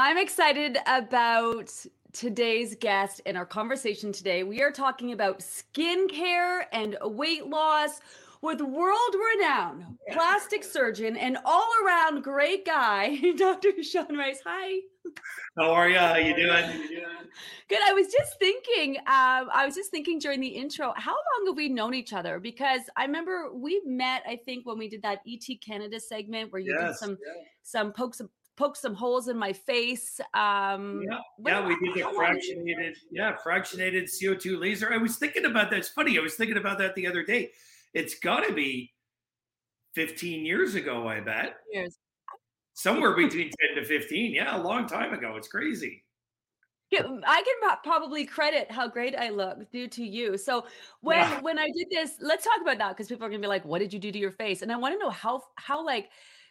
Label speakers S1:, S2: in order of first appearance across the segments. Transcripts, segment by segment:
S1: I'm excited about today's guest and our conversation today. We are talking about skincare and weight loss with world renowned plastic surgeon and all around great guy, Dr. Sean Rice. Hi.
S2: How are you? How are you doing?
S1: Good. I was just thinking. Um, I was just thinking during the intro. How long have we known each other? Because I remember we met. I think when we did that ET Canada segment where you yes, did some yeah. some pokes poke some holes in my face. Um,
S2: yeah, yeah, we did the fractionated, yeah, fractionated CO2 laser. I was thinking about that. It's funny. I was thinking about that the other day. It's got to be 15 years ago, I bet. Years. Somewhere between 10 to 15. Yeah, a long time ago. It's crazy.
S1: I can probably credit how great I look due to you. So when yeah. when I did this, let's talk about that because people are gonna be like, "What did you do to your face?" And I want to know how how like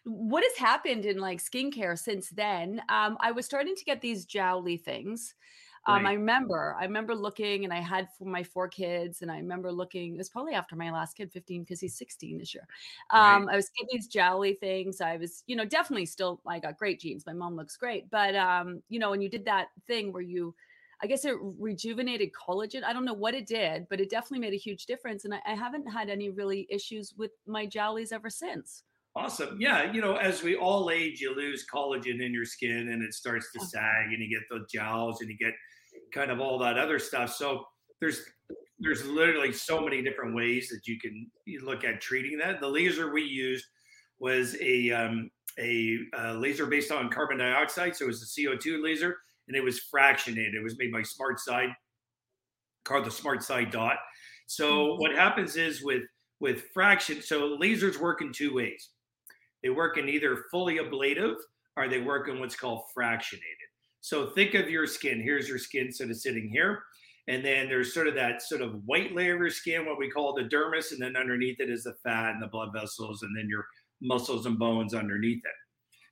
S1: what has happened in like skincare since then? Um, I was starting to get these jowly things. Um, right. I remember, I remember looking, and I had for my four kids, and I remember looking. It was probably after my last kid, fifteen, because he's sixteen this year. Um, right. I was getting these jowly things. I was, you know, definitely still. I got great genes. My mom looks great, but um, you know, when you did that thing where you, I guess it rejuvenated collagen. I don't know what it did, but it definitely made a huge difference. And I, I haven't had any really issues with my jowlies ever since.
S2: Awesome. Yeah. You know, as we all age, you lose collagen in your skin and it starts to sag and you get the jowls and you get kind of all that other stuff. So there's there's literally so many different ways that you can look at treating that. The laser we used was a um, a uh, laser based on carbon dioxide, so it was a CO2 laser, and it was fractionated. It was made by SmartXide, called the SmartXide Dot. So mm-hmm. what happens is with with fraction, so lasers work in two ways. They work in either fully ablative or they work in what's called fractionated. So think of your skin. Here's your skin sort of sitting here. And then there's sort of that sort of white layer of your skin, what we call the dermis. And then underneath it is the fat and the blood vessels, and then your muscles and bones underneath it.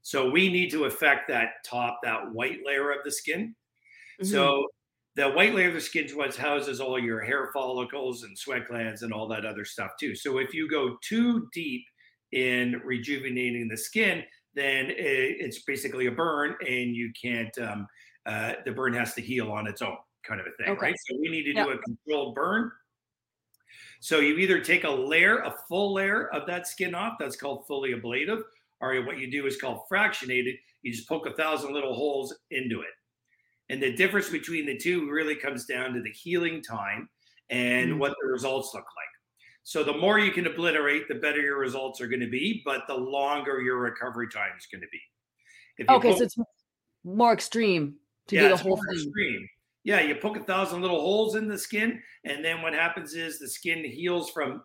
S2: So we need to affect that top, that white layer of the skin. Mm-hmm. So the white layer of the skin is what houses all your hair follicles and sweat glands and all that other stuff too. So if you go too deep in rejuvenating the skin, then it's basically a burn and you can't, um, uh, the burn has to heal on its own kind of a thing, okay. right? So we need to yep. do a controlled burn. So you either take a layer, a full layer of that skin off, that's called fully ablative, or what you do is called fractionated. You just poke a thousand little holes into it. And the difference between the two really comes down to the healing time and mm. what the results look like. So the more you can obliterate, the better your results are going to be, but the longer your recovery time is going to be.
S1: okay, poke, so it's more extreme to yeah, do the whole thing. Extreme.
S2: Yeah, you poke a thousand little holes in the skin, and then what happens is the skin heals from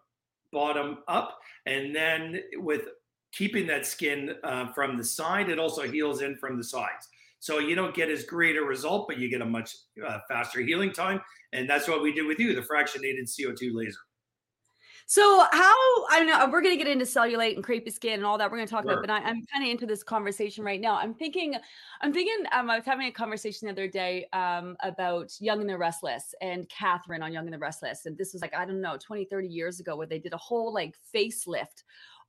S2: bottom up, and then with keeping that skin uh, from the side, it also heals in from the sides. So you don't get as great a result, but you get a much uh, faster healing time, and that's what we did with you, the fractionated CO2 laser.
S1: So how I know we're going to get into cellulite and crepey skin and all that we're going to talk sure. about, but I, am kind of into this conversation right now. I'm thinking, I'm thinking, um, I was having a conversation the other day um, about Young and the Restless and Catherine on Young and the Restless, and this was like I don't know, 20, 30 years ago, where they did a whole like facelift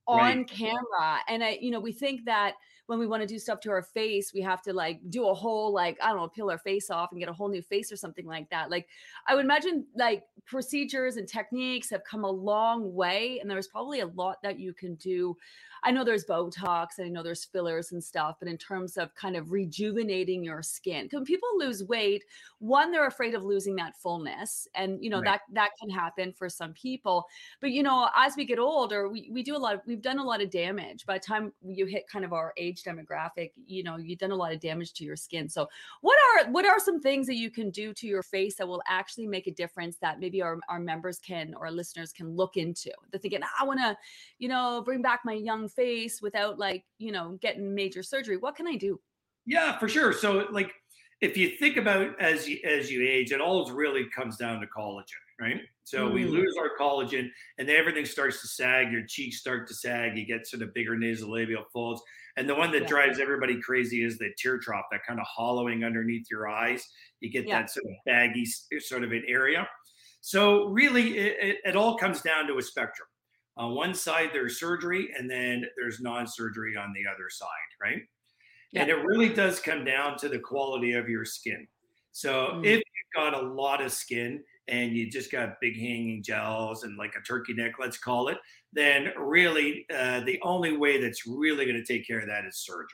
S1: on right. camera, and I, you know, we think that when we want to do stuff to our face, we have to like do a whole like I don't know, peel our face off and get a whole new face or something like that. Like I would imagine like procedures and techniques have come a long way, and there's probably a lot that you can do I know there's Botox and I know there's fillers and stuff, but in terms of kind of rejuvenating your skin, when people lose weight, one, they're afraid of losing that fullness. And, you know, right. that, that can happen for some people. But, you know, as we get older, we, we do a lot of, we've done a lot of damage. By the time you hit kind of our age demographic, you know, you've done a lot of damage to your skin. So what are, what are some things that you can do to your face that will actually make a difference that maybe our, our members can, or listeners can look into? They're thinking, ah, I want to, you know, bring back my young face without like, you know, getting major surgery? What can I do?
S2: Yeah, for sure. So like if you think about as you as you age, it all really comes down to collagen, right? So mm. we lose our collagen and then everything starts to sag, your cheeks start to sag, you get sort of bigger nasolabial folds. And the one that yeah. drives everybody crazy is the tear trough, that kind of hollowing underneath your eyes. You get yeah. that sort of baggy sort of an area. So really, it, it, it all comes down to a spectrum. On one side, there's surgery, and then there's non-surgery on the other side, right? Yeah. And it really does come down to the quality of your skin. So mm. if you've got a lot of skin and you just got big hanging gels and like a turkey neck, let's call it, then really uh, the only way that's really going to take care of that is surgery.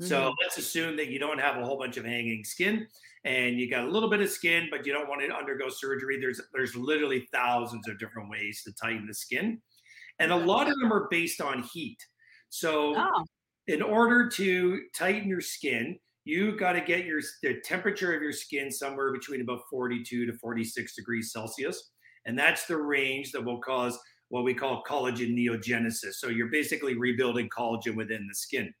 S2: Mm-hmm. So let's assume that you don't have a whole bunch of hanging skin and you got a little bit of skin, but you don't want to undergo surgery. There's there's literally thousands of different ways to tighten the skin, and a lot of them are based on heat. So oh in order to tighten your skin, you got to get your the temperature of your skin somewhere between about 42 to 46 degrees Celsius. And that's the range that will cause what we call collagen neogenesis. So you're basically rebuilding collagen within the skin.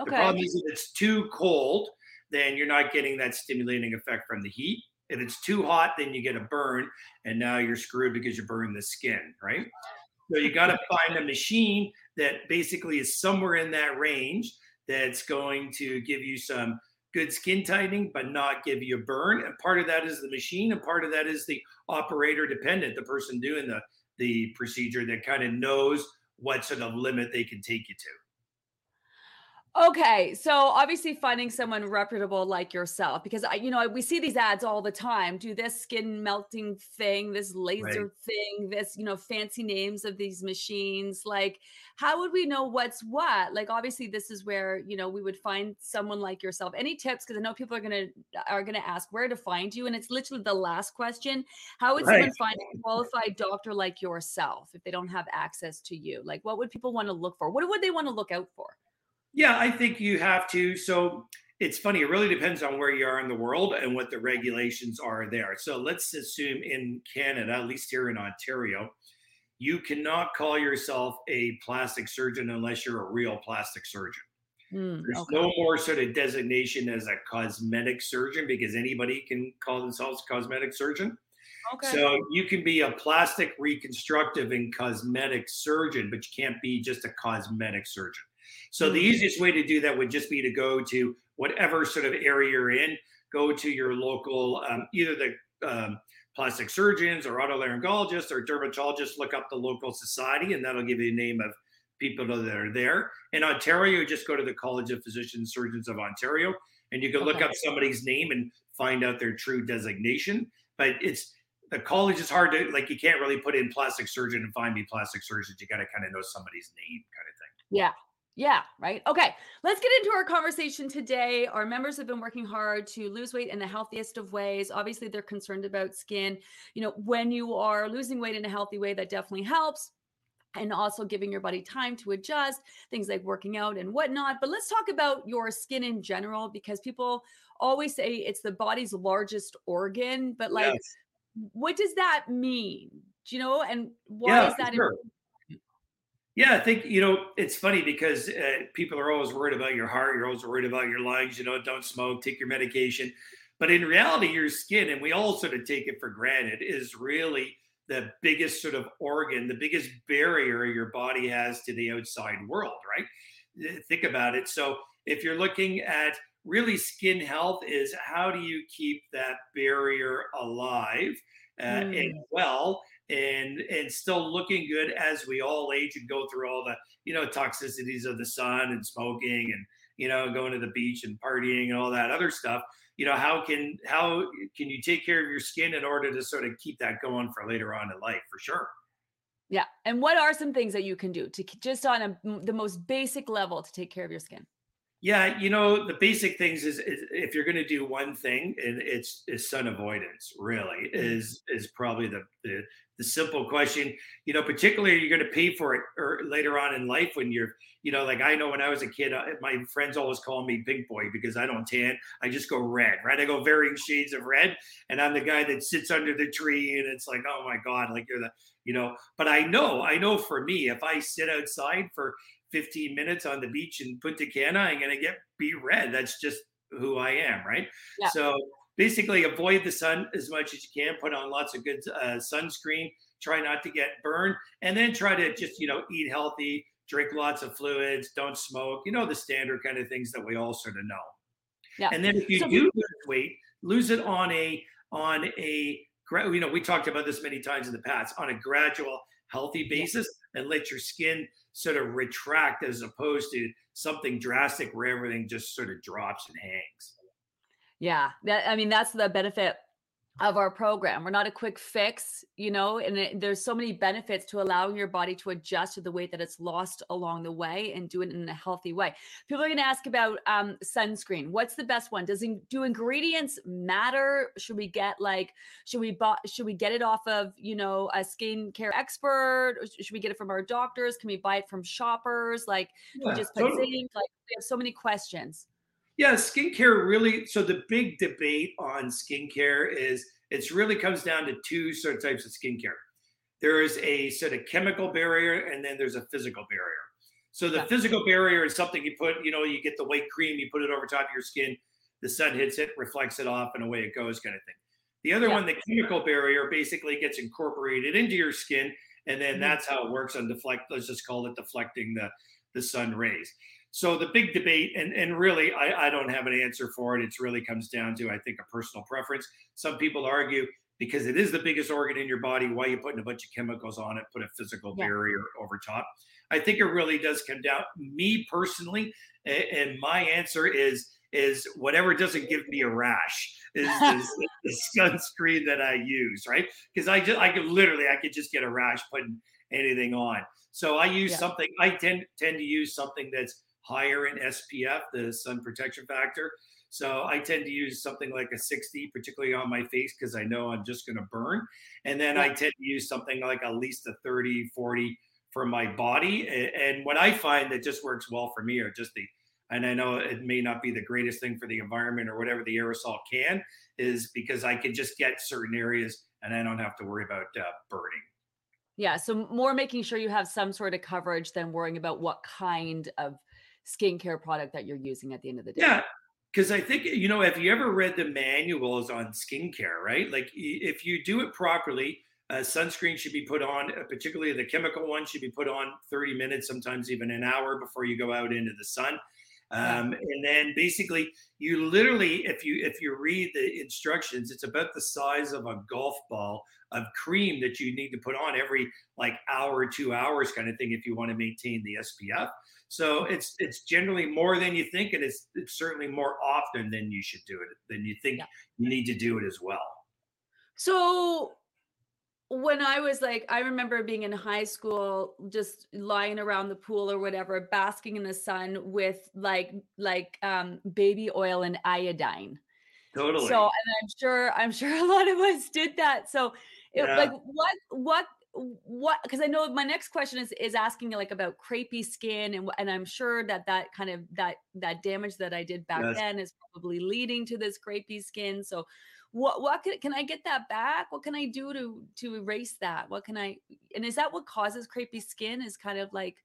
S2: Okay. The problem is if it's too cold, then you're not getting that stimulating effect from the heat. If it's too hot, then you get a burn, and now you're screwed because you burn the skin, right? So you got to find a machine that basically is somewhere in that range that's going to give you some good skin tightening, but not give you a burn. And part of that is the machine, and part of that is the operator dependent, the person doing the the procedure that kind of knows what sort of limit they can take you to.
S1: Okay, so obviously finding someone reputable like yourself, because I, you know, we see these ads all the time. Do this skin melting thing, this laser right. thing, this, you know, fancy names of these machines. Like, how would we know what's what? Like, obviously, this is where you know we would find someone like yourself. Any tips? Because I know people are gonna are gonna ask where to find you, and it's literally the last question. How would right. someone find a qualified doctor like yourself if they don't have access to you? Like, what would people want to look for? What would they want to look out for?
S2: Yeah, I think you have to. So it's funny, it really depends on where you are in the world and what the regulations are there. So let's assume in Canada, at least here in Ontario, you cannot call yourself a plastic surgeon unless you're a real plastic surgeon. Mm, There's okay. no more sort of designation as a cosmetic surgeon because anybody can call themselves a cosmetic surgeon. Okay. So you can be a plastic reconstructive and cosmetic surgeon, but you can't be just a cosmetic surgeon. So the easiest way to do that would just be to go to whatever sort of area you're in, go to your local, um, either the um, plastic surgeons or otolaryngologists or dermatologists, look up the local society, and that'll give you a name of people that are there. In Ontario, just go to the College of Physicians and Surgeons of Ontario, and you can look okay. up somebody's name and find out their true designation. But it's the college is hard to like. You can't really put in plastic surgeon and find me plastic surgeons. You got to kind of know somebody's name, kind of thing.
S1: Yeah, yeah, right. Okay, let's get into our conversation today. Our members have been working hard to lose weight in the healthiest of ways. Obviously, they're concerned about skin. You know, when you are losing weight in a healthy way, that definitely helps. And also giving your body time to adjust, things like working out and whatnot. But let's talk about your skin in general because people always say it's the body's largest organ. But, like, yes. what does that mean? Do you know? And why yeah, is that sure. important?
S2: Yeah, I think you know it's funny because uh, people are always worried about your heart. You're always worried about your lungs. You know, don't smoke, take your medication. But in reality, your skin, and we all sort of take it for granted, is really the biggest sort of organ, the biggest barrier your body has to the outside world, right? Think about it. So if you're looking at really skin health, is how do you keep that barrier alive uh, mm. and well? And and still looking good as we all age and go through all the you know toxicities of the sun and smoking and you know going to the beach and partying and all that other stuff. You know how can how can you take care of your skin in order to sort of keep that going for later on in life for sure.
S1: Yeah and what are some things that you can do to just on a, the most basic level to take care of your skin
S2: yeah, you know the basic things is, is if you're going to do one thing, and it's is sun avoidance. Really, mm. is is probably the, the the simple question. You know, particularly are you're going to pay for it or later on in life when you're, you know, like I know when I was a kid, I, my friends always call me Big boy because I don't tan. I just go red, right? I go varying shades of red, and I'm the guy that sits under the tree, and it's like, oh my god, like you're the, you know. But I know, I know for me, if I sit outside for 15 minutes on the beach in Punta Cana, I'm going to get be red. That's just who I am, right? Yeah. So basically, avoid the sun as much as you can. Put on lots of good uh, sunscreen. Try not to get burned, and then try to just you know eat healthy, drink lots of fluids, don't smoke. You know the standard kind of things that we all sort of know. Yeah. And then if you so, do lose weight, lose it on a on a you know we talked about this many times in the past on a gradual healthy basis and let your skin sort of retract as opposed to something drastic where everything just sort of drops and hangs.
S1: Yeah, that I mean that's the benefit of our program. We're not a quick fix, you know, and it, there's so many benefits to allowing your body to adjust to the weight that it's lost along the way and do it in a healthy way. People are going to ask about um, sunscreen. What's the best one? Does in, do ingredients matter? Should we get like should we buy, should we get it off of you know a skincare expert? should we get it from our doctors? Can we buy it from shoppers? Like yeah, we just put totally. zinc. Like we have so many questions.
S2: Yeah, skincare really. So the big debate on skincare is it really comes down to two sort of types of skincare. There is a sort of chemical barrier, and then there's a physical barrier. So the yeah. physical barrier is something you put, you know, you get the white cream, you put it over top of your skin, the sun hits it, reflects it off, and away it goes, kind of thing. The other yeah. one, the chemical barrier, basically gets incorporated into your skin, and then mm-hmm. that's how it works on deflect. Let's just call it deflecting the the sun rays. So the big debate, and, and really, I, I don't have an answer for it. It really comes down to, I think, a personal preference. Some people argue because it is the biggest organ in your body, why are you putting a bunch of chemicals on it, put a physical yeah. barrier over top? I think it really does come down. Me personally, and my answer is is whatever doesn't give me a rash is, is the sunscreen that I use, right? Because I just I could literally I could just get a rash putting anything on. So I use yeah. something. I tend tend to use something that's higher in SPF, the sun protection factor. So I tend to use something like a 60, particularly on my face, because I know I'm just going to burn. And then I tend to use something like at least a 30, 40 for my body. And what I find that just works well for me are just the, and I know it may not be the greatest thing for the environment or whatever the aerosol can, is because I can just get certain areas and I don't have to worry about uh, burning.
S1: Yeah. So more making sure you have some sort of coverage than worrying about what kind of skincare product that you're using at the end of the day.
S2: Yeah. Because I think, you know, have you ever read the manuals on skincare, right? Like if you do it properly, uh, sunscreen should be put on, uh, particularly the chemical one should be put on 30 minutes, sometimes even an hour before you go out into the sun. Um, and then basically you literally if you if you read the instructions it's about the size of a golf ball of cream that you need to put on every like hour two hours kind of thing if you want to maintain the spf so it's it's generally more than you think and it's it's certainly more often than you should do it than you think yeah. you need to do it as well
S1: so when I was like, I remember being in high school, just lying around the pool or whatever, basking in the sun with like like um, baby oil and iodine.
S2: Totally.
S1: So, and I'm sure I'm sure a lot of us did that. So, it, yeah. like, what what what? Because I know my next question is is asking like about crepey skin, and and I'm sure that that kind of that that damage that I did back yes. then is probably leading to this crepey skin. So, what what can, can i get that back what can i do to to erase that what can i and is that what causes crepey skin is kind of like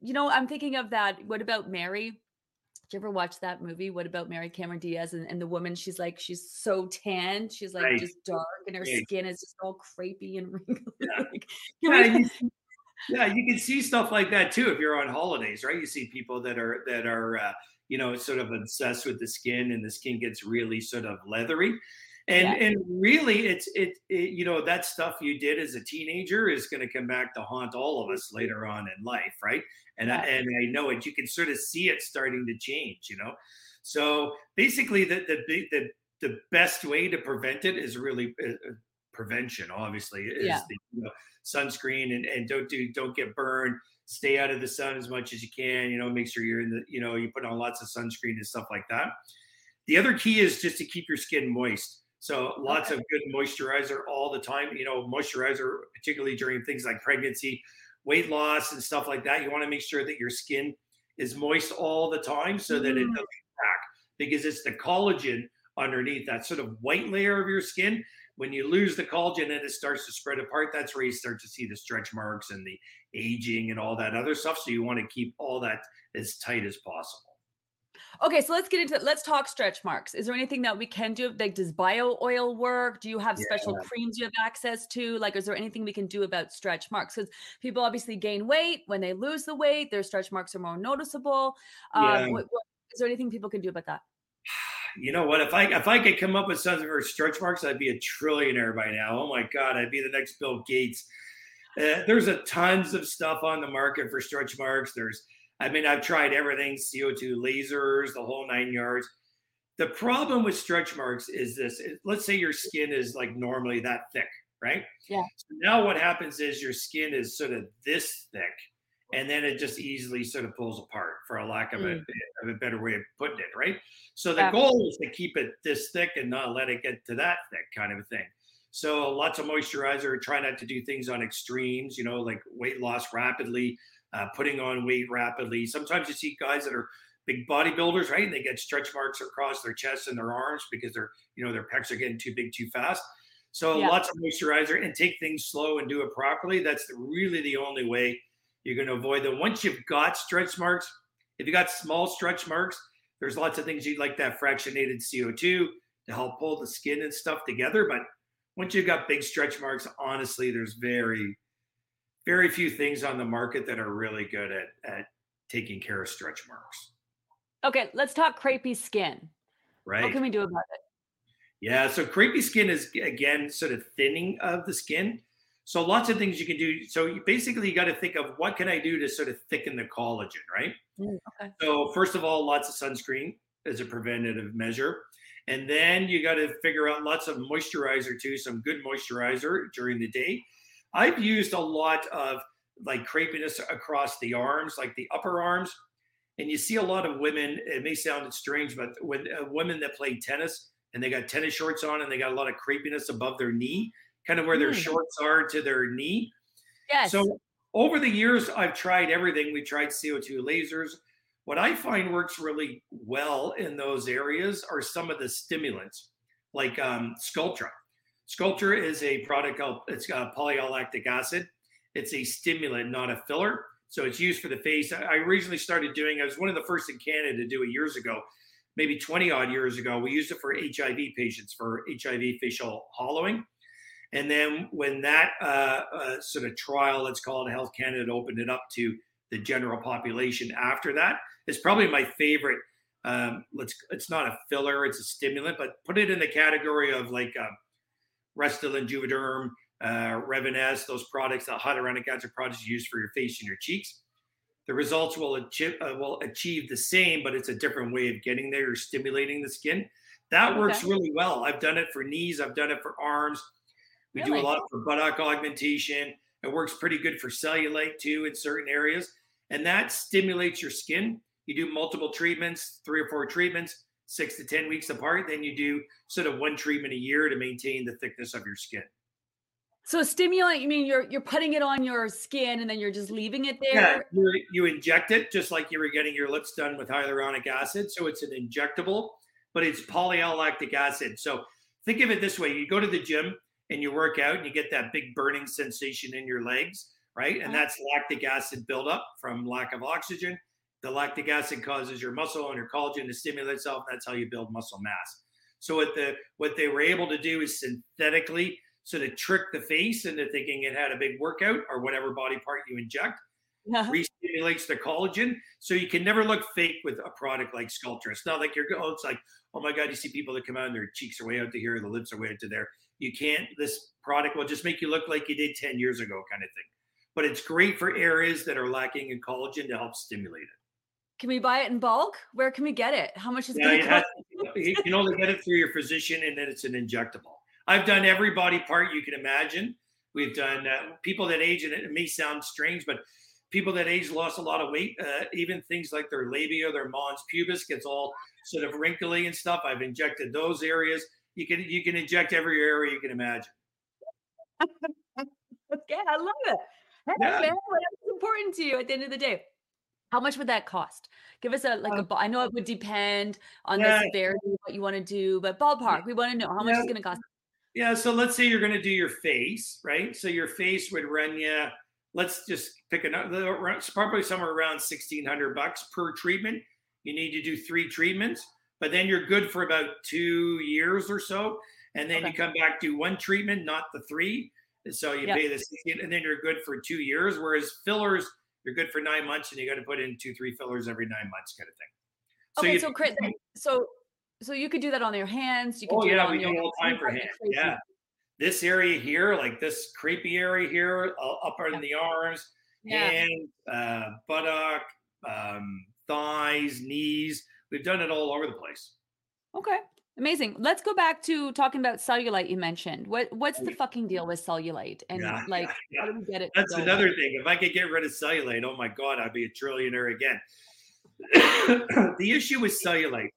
S1: you know i'm thinking of that what about mary you ever watch that movie what about mary cameron diaz and, and the woman she's like she's so tan she's like right. just dark and her right. skin is just all crepey and wrinkly
S2: yeah. like, yeah, you, yeah you can see stuff like that too if you're on holidays right you see people that are that are uh, you know, sort of obsessed with the skin and the skin gets really sort of leathery. And yeah. and really it's it, it, you know that stuff you did as a teenager is going to come back to haunt all of us later on in life, right? And yeah. I, and I know it. You can sort of see it starting to change, you know. So basically, the the the the best way to prevent it is really uh, uh prevention. Obviously, is yeah. the you know, sunscreen and and don't do don't get burned stay out of the sun as much as you can, you know, make sure you're in the, you know, you put on lots of sunscreen and stuff like that. The other key is just to keep your skin moist. So lots okay. of good moisturizer all the time, you know, moisturizer, particularly during things like pregnancy, weight loss and stuff like that. You want to make sure that your skin is moist all the time so that it mm. doesn't crack because it's the collagen underneath that sort of white layer of your skin when you lose the collagen and it starts to spread apart, that's where you start to see the stretch marks and the aging and all that other stuff. So you want to keep all that as tight as possible.
S1: Okay, so let's get into it. let's talk stretch marks. Is there anything that we can do? Like, does bio oil work? Do you have special yeah. creams you have access to? Like, is there anything we can do about stretch marks? Because people obviously gain weight when they lose the weight, their stretch marks are more noticeable. Um, yeah. what, what, is there anything people can do about that?
S2: You know what? If I if I could come up with something for stretch marks, I'd be a trillionaire by now. Oh my god, I'd be the next Bill Gates. Uh, there's a tons of stuff on the market for stretch marks. There's I mean, I've tried everything CO2 lasers, the whole nine yards. The problem with stretch marks is this let's say your skin is like normally that thick, right?
S1: Yeah.
S2: So now what happens is your skin is sort of this thick, and then it just easily sort of pulls apart, for a lack of, mm. a, of a better way of putting it, right? So the yeah. goal is to keep it this thick and not let it get to that thick kind of a thing. So lots of moisturizer, try not to do things on extremes, you know, like weight loss rapidly uh, putting on weight rapidly. Sometimes you see guys that are big bodybuilders, right? And they get stretch marks across their chest and their arms because they're, you know, their pecs are getting too big too fast. So yeah. lots of moisturizer and take things slow and do it properly. That's really the only way you're going to avoid them. Once you've got stretch marks, if you got small stretch marks, there's lots of things you'd like that fractionated CO2 to help pull the skin and stuff together. But once you've got big stretch marks, honestly, there's very very few things on the market that are really good at at taking care of stretch marks.
S1: Okay, let's talk crepey skin.
S2: Right.
S1: What can we do about it?
S2: Yeah, so crepey skin is again sort of thinning of the skin. So lots of things you can do. So basically, you got to think of what can I do to sort of thicken the collagen, right? Mm, okay. So first of all, lots of sunscreen as a preventative measure, and then you got to figure out lots of moisturizer too, some good moisturizer during the day. I've used a lot of like crepiness across the arms, like the upper arms. And you see a lot of women, it may sound strange, but when uh, women that play tennis and they got tennis shorts on and they got a lot of crepiness above their knee, kind of where mm. their shorts are to their knee.
S1: Yes.
S2: So over the years, I've tried everything. We tried CO2 lasers. What I find works really well in those areas are some of the stimulants, like um, Sculptra. Sculptra is a product called it's got acid. It's a stimulant, not a filler. So it's used for the face. I originally started doing. I was one of the first in Canada to do it years ago, maybe 20 odd years ago. We used it for HIV patients for HIV facial hollowing. And then when that uh, uh, sort of trial, let's call it Health Canada, opened it up to the general population after that, it's probably my favorite. Um, let's. It's not a filler; it's a stimulant, but put it in the category of like. Uh, Restylane, Juvederm, uh, Revanesse, those products, the hyaluronic acid products used for your face and your cheeks. The results will achieve, uh, will achieve the same, but it's a different way of getting there. You're stimulating the skin. That okay. works really well. I've done it for knees. I've done it for arms. We really? do a lot for buttock augmentation. It works pretty good for cellulite too in certain areas. And that stimulates your skin. You do multiple treatments, three or four treatments six to 10 weeks apart. Then you do sort of one treatment a year to maintain the thickness of your skin.
S1: So stimulant, you mean you're you're putting it on your skin and then you're just leaving it there?
S2: Yeah, you inject it just like you were getting your lips done with hyaluronic acid. So it's an injectable, but it's polylactic acid. So think of it this way: you go to the gym and you work out and you get that big burning sensation in your legs, right? And uh-huh. that's lactic acid buildup from lack of oxygen. The lactic acid causes your muscle and your collagen to stimulate itself. That's how you build muscle mass. So what the what they were able to do is synthetically sort of trick the face into thinking it had a big workout or whatever body part you inject. Uh-huh. Re-stimulates the collagen, so you can never look fake with a product like Sculptra. It's not like you're oh, it's like oh my god, you see people that come out and their cheeks are way out to here, the lips are way out to there. You can't. This product will just make you look like you did ten years ago, kind of thing. But it's great for areas that are lacking in collagen to help stimulate it.
S1: Can we buy it in bulk? Where can we get it? How much is
S2: yeah, it? Has, you can only get it through your physician, and then it's an injectable. I've done every body part you can imagine. We've done uh, people that age, and it may sound strange, but people that age lost a lot of weight. Uh, even things like their labia, their mons pubis gets all sort of wrinkly and stuff. I've injected those areas. You can you can inject every area you can imagine.
S1: okay, I love it. Hey, yeah. man, what's important to you at the end of the day? How much would that cost? Give us a like um, a. I know it would depend on yeah. the severity what you want to do, but ballpark. We want to know how much yeah. it's going to cost.
S2: Yeah. So let's say you're going to do your face, right? So your face would run you. Let's just pick another. It's probably somewhere around sixteen hundred bucks per treatment. You need to do three treatments, but then you're good for about two years or so, and then okay. you come back do one treatment, not the three. And so you yep. pay the 16, and then you're good for two years. Whereas fillers, you're good for nine months, and you got to put in two, three fillers every nine months, kind of thing.
S1: So okay, you, so Chris, so so you could do that on your hands. You can
S2: oh
S1: do
S2: yeah,
S1: we
S2: do all time for hands. Yeah, this area here, like this creepy area here, up in the arms, yeah. and uh, buttock, um, thighs, knees. We've done it all over the place.
S1: Okay. Amazing. Let's go back to talking about cellulite you mentioned. What what's the fucking deal with cellulite? And yeah, like yeah, yeah. how do we get it?
S2: That's another thing. If I could get rid of cellulite, oh my god, I'd be a trillionaire again. the issue with cellulite.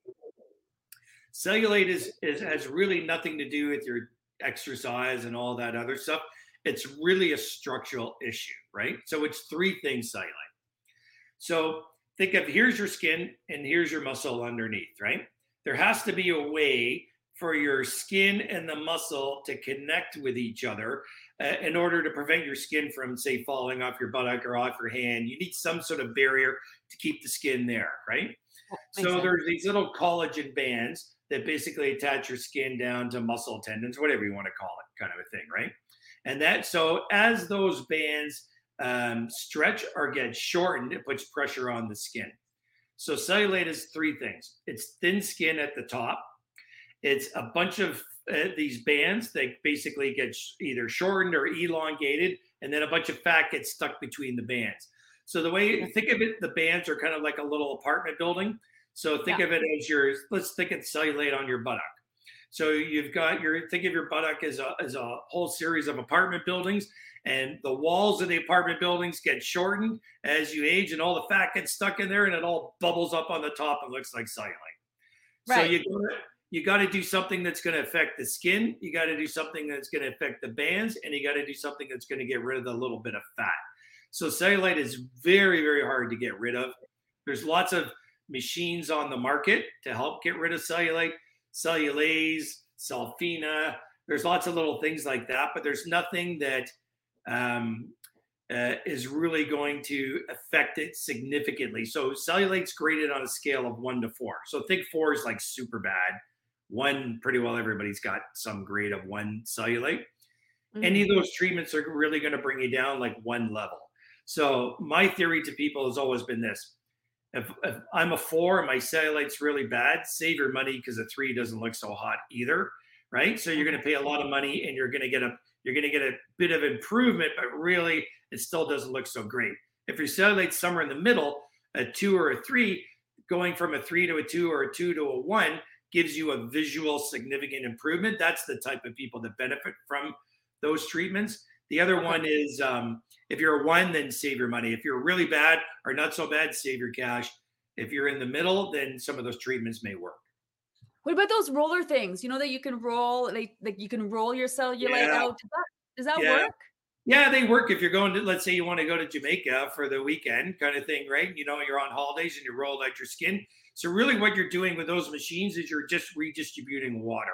S2: Cellulite is, is has really nothing to do with your exercise and all that other stuff. It's really a structural issue, right? So it's three things cellulite. So think of here's your skin and here's your muscle underneath, right? There has to be a way for your skin and the muscle to connect with each other uh, in order to prevent your skin from, say, falling off your buttock or off your hand. You need some sort of barrier to keep the skin there, right? So sense. there's these little collagen bands that basically attach your skin down to muscle tendons, whatever you want to call it, kind of a thing, right? And that so as those bands um, stretch or get shortened, it puts pressure on the skin. So cellulite is three things. It's thin skin at the top. It's a bunch of uh, these bands that basically get sh- either shortened or elongated, and then a bunch of fat gets stuck between the bands. So the way think of it, the bands are kind of like a little apartment building. So think yeah. of it as your let's think of cellulite on your buttock. So you've got your think of your buttock as a as a whole series of apartment buildings, and the walls of the apartment buildings get shortened as you age and all the fat gets stuck in there and it all bubbles up on the top and looks like cellulite. Right. So you you got to do something that's going to affect the skin. You got to do something that's going to affect the bands, and you got to do something that's going to get rid of the little bit of fat. So cellulite is very very hard to get rid of. There's lots of machines on the market to help get rid of cellulite, Cellulaze, Cellfina. There's lots of little things like that, but there's nothing that um, uh, is really going to affect it significantly. So cellulite's graded on a scale of one to four. So think four is like super bad. One, pretty well everybody's got some grade of one cellulite. Mm-hmm. Any of those treatments are really going to bring you down like one level. So my theory to people has always been this. If, if I'm a four and my cellulite's really bad, save your money because a three doesn't look so hot either. Right. So you're going to pay a lot of money and you're going to get a you're going to get a bit of improvement, but really it still doesn't look so great. If your cellulite's somewhere in the middle, a two or a three, going from a three to a two or a two to a one gives you a visual significant improvement. That's the type of people that benefit from those treatments. The other one is um, if you're a one, then save your money. If you're really bad or not so bad, save your cash. If you're in the middle, then some of those treatments may work.
S1: What about those roller things? You know that you can roll, like, like you can roll your cellulite yeah. out. Does that, does that yeah. work?
S2: Yeah, they work if you're going to, let's say you want to go to Jamaica for the weekend kind of thing, right? You know, you're on holidays and you roll out your skin. So, really, what you're doing with those machines is you're just redistributing water.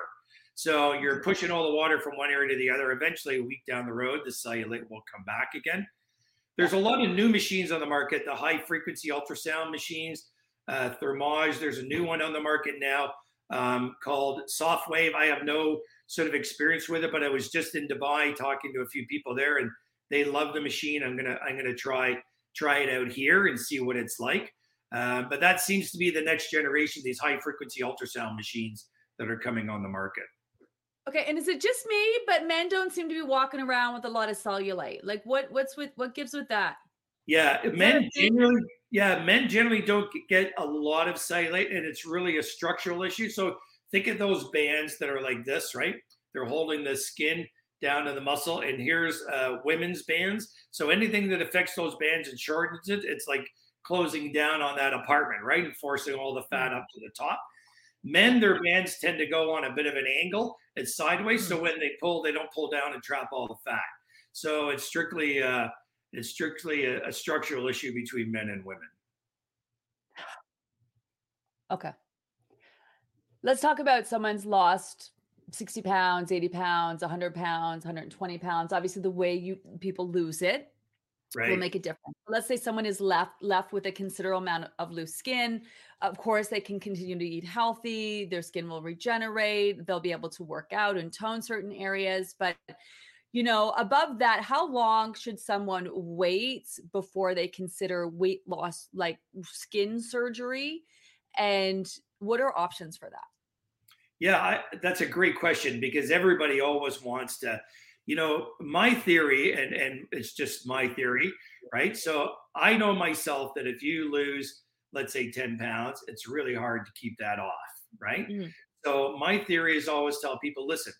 S2: So, you're pushing all the water from one area to the other. Eventually, a week down the road, the cellulite will come back again. There's a lot of new machines on the market, the high frequency ultrasound machines, uh, Thermage. There's a new one on the market now um, called Sofwave. I have no sort of experience with it, but I was just in Dubai talking to a few people there, and they love the machine. I'm gonna I'm gonna try try it out here and see what it's like. Uh, but that seems to be the next generation. These high frequency ultrasound machines that are coming on the market.
S1: Okay, and is it just me? But men don't seem to be walking around with a lot of cellulite. Like, what what's with what gives with that?
S2: Yeah, is men generally yeah, men generally don't get a lot of cellulite, and it's really a structural issue. So think of those bands that are like this, right? They're holding the skin down to the muscle, and here's uh, women's bands. So anything that affects those bands and shortens it, it's like closing down on that apartment, right, and forcing all the fat up to the top. Men, their bands tend to go on a bit of an angle. It's sideways, so hmm. when they pull, they don't pull down and trap all the fat. So it's strictly uh, it's strictly a, a structural issue between men and women.
S1: Okay. Let's talk about someone's lost 60 pounds, 80 pounds, 100 pounds, 120 pounds. Obviously, the way you people lose it
S2: right.
S1: will make a difference. Let's say someone is left left with a considerable amount of loose skin. Of course, they can continue to eat healthy. Their skin will regenerate. They'll be able to work out and tone certain areas. But you know, above that, how long should someone wait before they consider weight loss, like skin surgery? And what are options for that?
S2: Yeah, I, that's a great question because everybody always wants to, you know, my theory, and and it's just my theory, right? So I know myself that if you lose, let's say, ten pounds, it's really hard to keep that off, right? Mm-hmm. So my theory is always tell people, listen,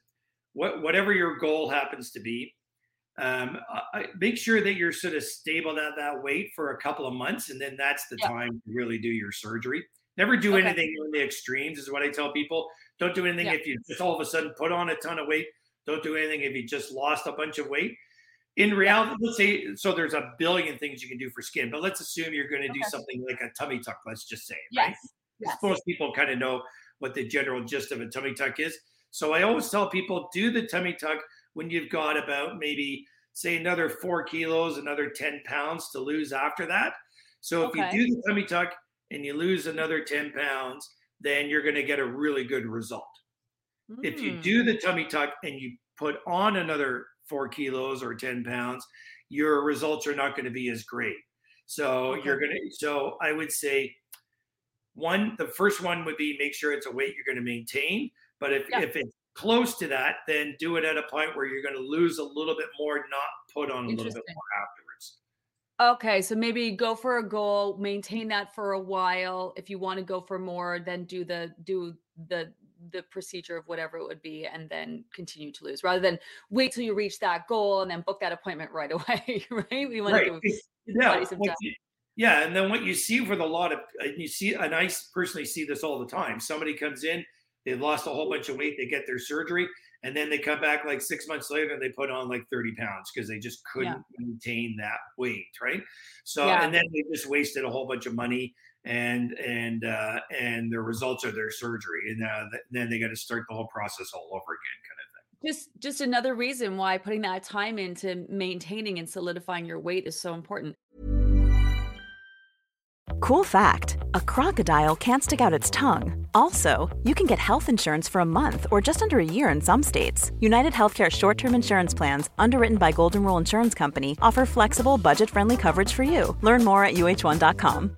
S2: what, whatever your goal happens to be, um, I, make sure that you're sort of stable at that weight for a couple of months, and then that's the time to really do your surgery. Never do okay. anything in the extremes, is what I tell people. Don't do anything yeah. if you just all of a sudden put on a ton of weight. Don't do anything if you just lost a bunch of weight. In reality, let's say so. There's a billion things you can do for skin, but let's assume you're going to okay. do something like a tummy tuck. Let's just say, yes. right? Yes. Most people kind of know what the general gist of a tummy tuck is. So I always tell people do the tummy tuck when you've got about maybe say another four kilos, another 10 pounds to lose after that. So if okay. you do the tummy tuck and you lose another 10 pounds, then you're going to get a really good result. Mm. If you do hmm. the tummy tuck and you put on another four kilos or 10 pounds, your results are not going to be as great. So okay. you're going to, so I would say one, the first one would be make sure it's a weight you're going to maintain. But if, yeah. if it's close to that, then do it at a point where you're going to lose a little bit more, not put on a little bit more afterwards.
S1: Okay, so maybe go for a goal, maintain that for a while. If you want to go for more, then do the do the the procedure of whatever it would be and then continue to lose rather than wait till you reach that goal and then book that appointment right away right we want right. to
S2: yeah, yeah and then what you see with a lot of uh, you see and i personally see this all the time somebody comes in They've lost a whole bunch of weight. They get their surgery, and then they come back like six months later and they put on like 30 pounds because they just couldn't yeah. maintain that weight, right? So, yeah. and then they just wasted a whole bunch of money and and uh, and the results of their surgery, and uh, then they got to start the whole process all over again, kind of thing.
S1: Just just another reason why putting that time into maintaining and solidifying your weight is so important.
S3: Cool fact a crocodile can't stick out its tongue. Also, you can get health insurance for a month or just under a year in some states. United Healthcare short term insurance plans, underwritten by Golden Rule Insurance Company, offer flexible, budget friendly coverage for you. Learn more at uh1.com.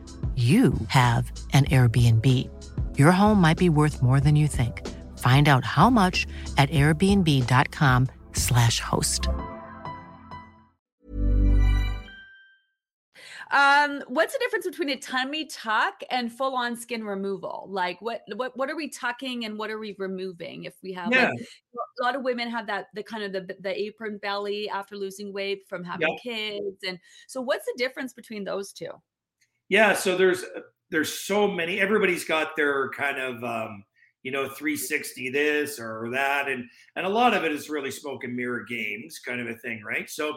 S4: you have an Airbnb. Your home might be worth more than you think. Find out how much at airbnb.com/slash host.
S1: Um, what's the difference between a tummy tuck and full-on skin removal? Like what what what are we tucking and what are we removing? If we have yeah. like, a lot of women have that the kind of the the apron belly after losing weight from having yep. kids. And so what's the difference between those two?
S2: Yeah, so there's there's so many. Everybody's got their kind of um, you know 360 this or that, and and a lot of it is really smoke and mirror games kind of a thing, right? So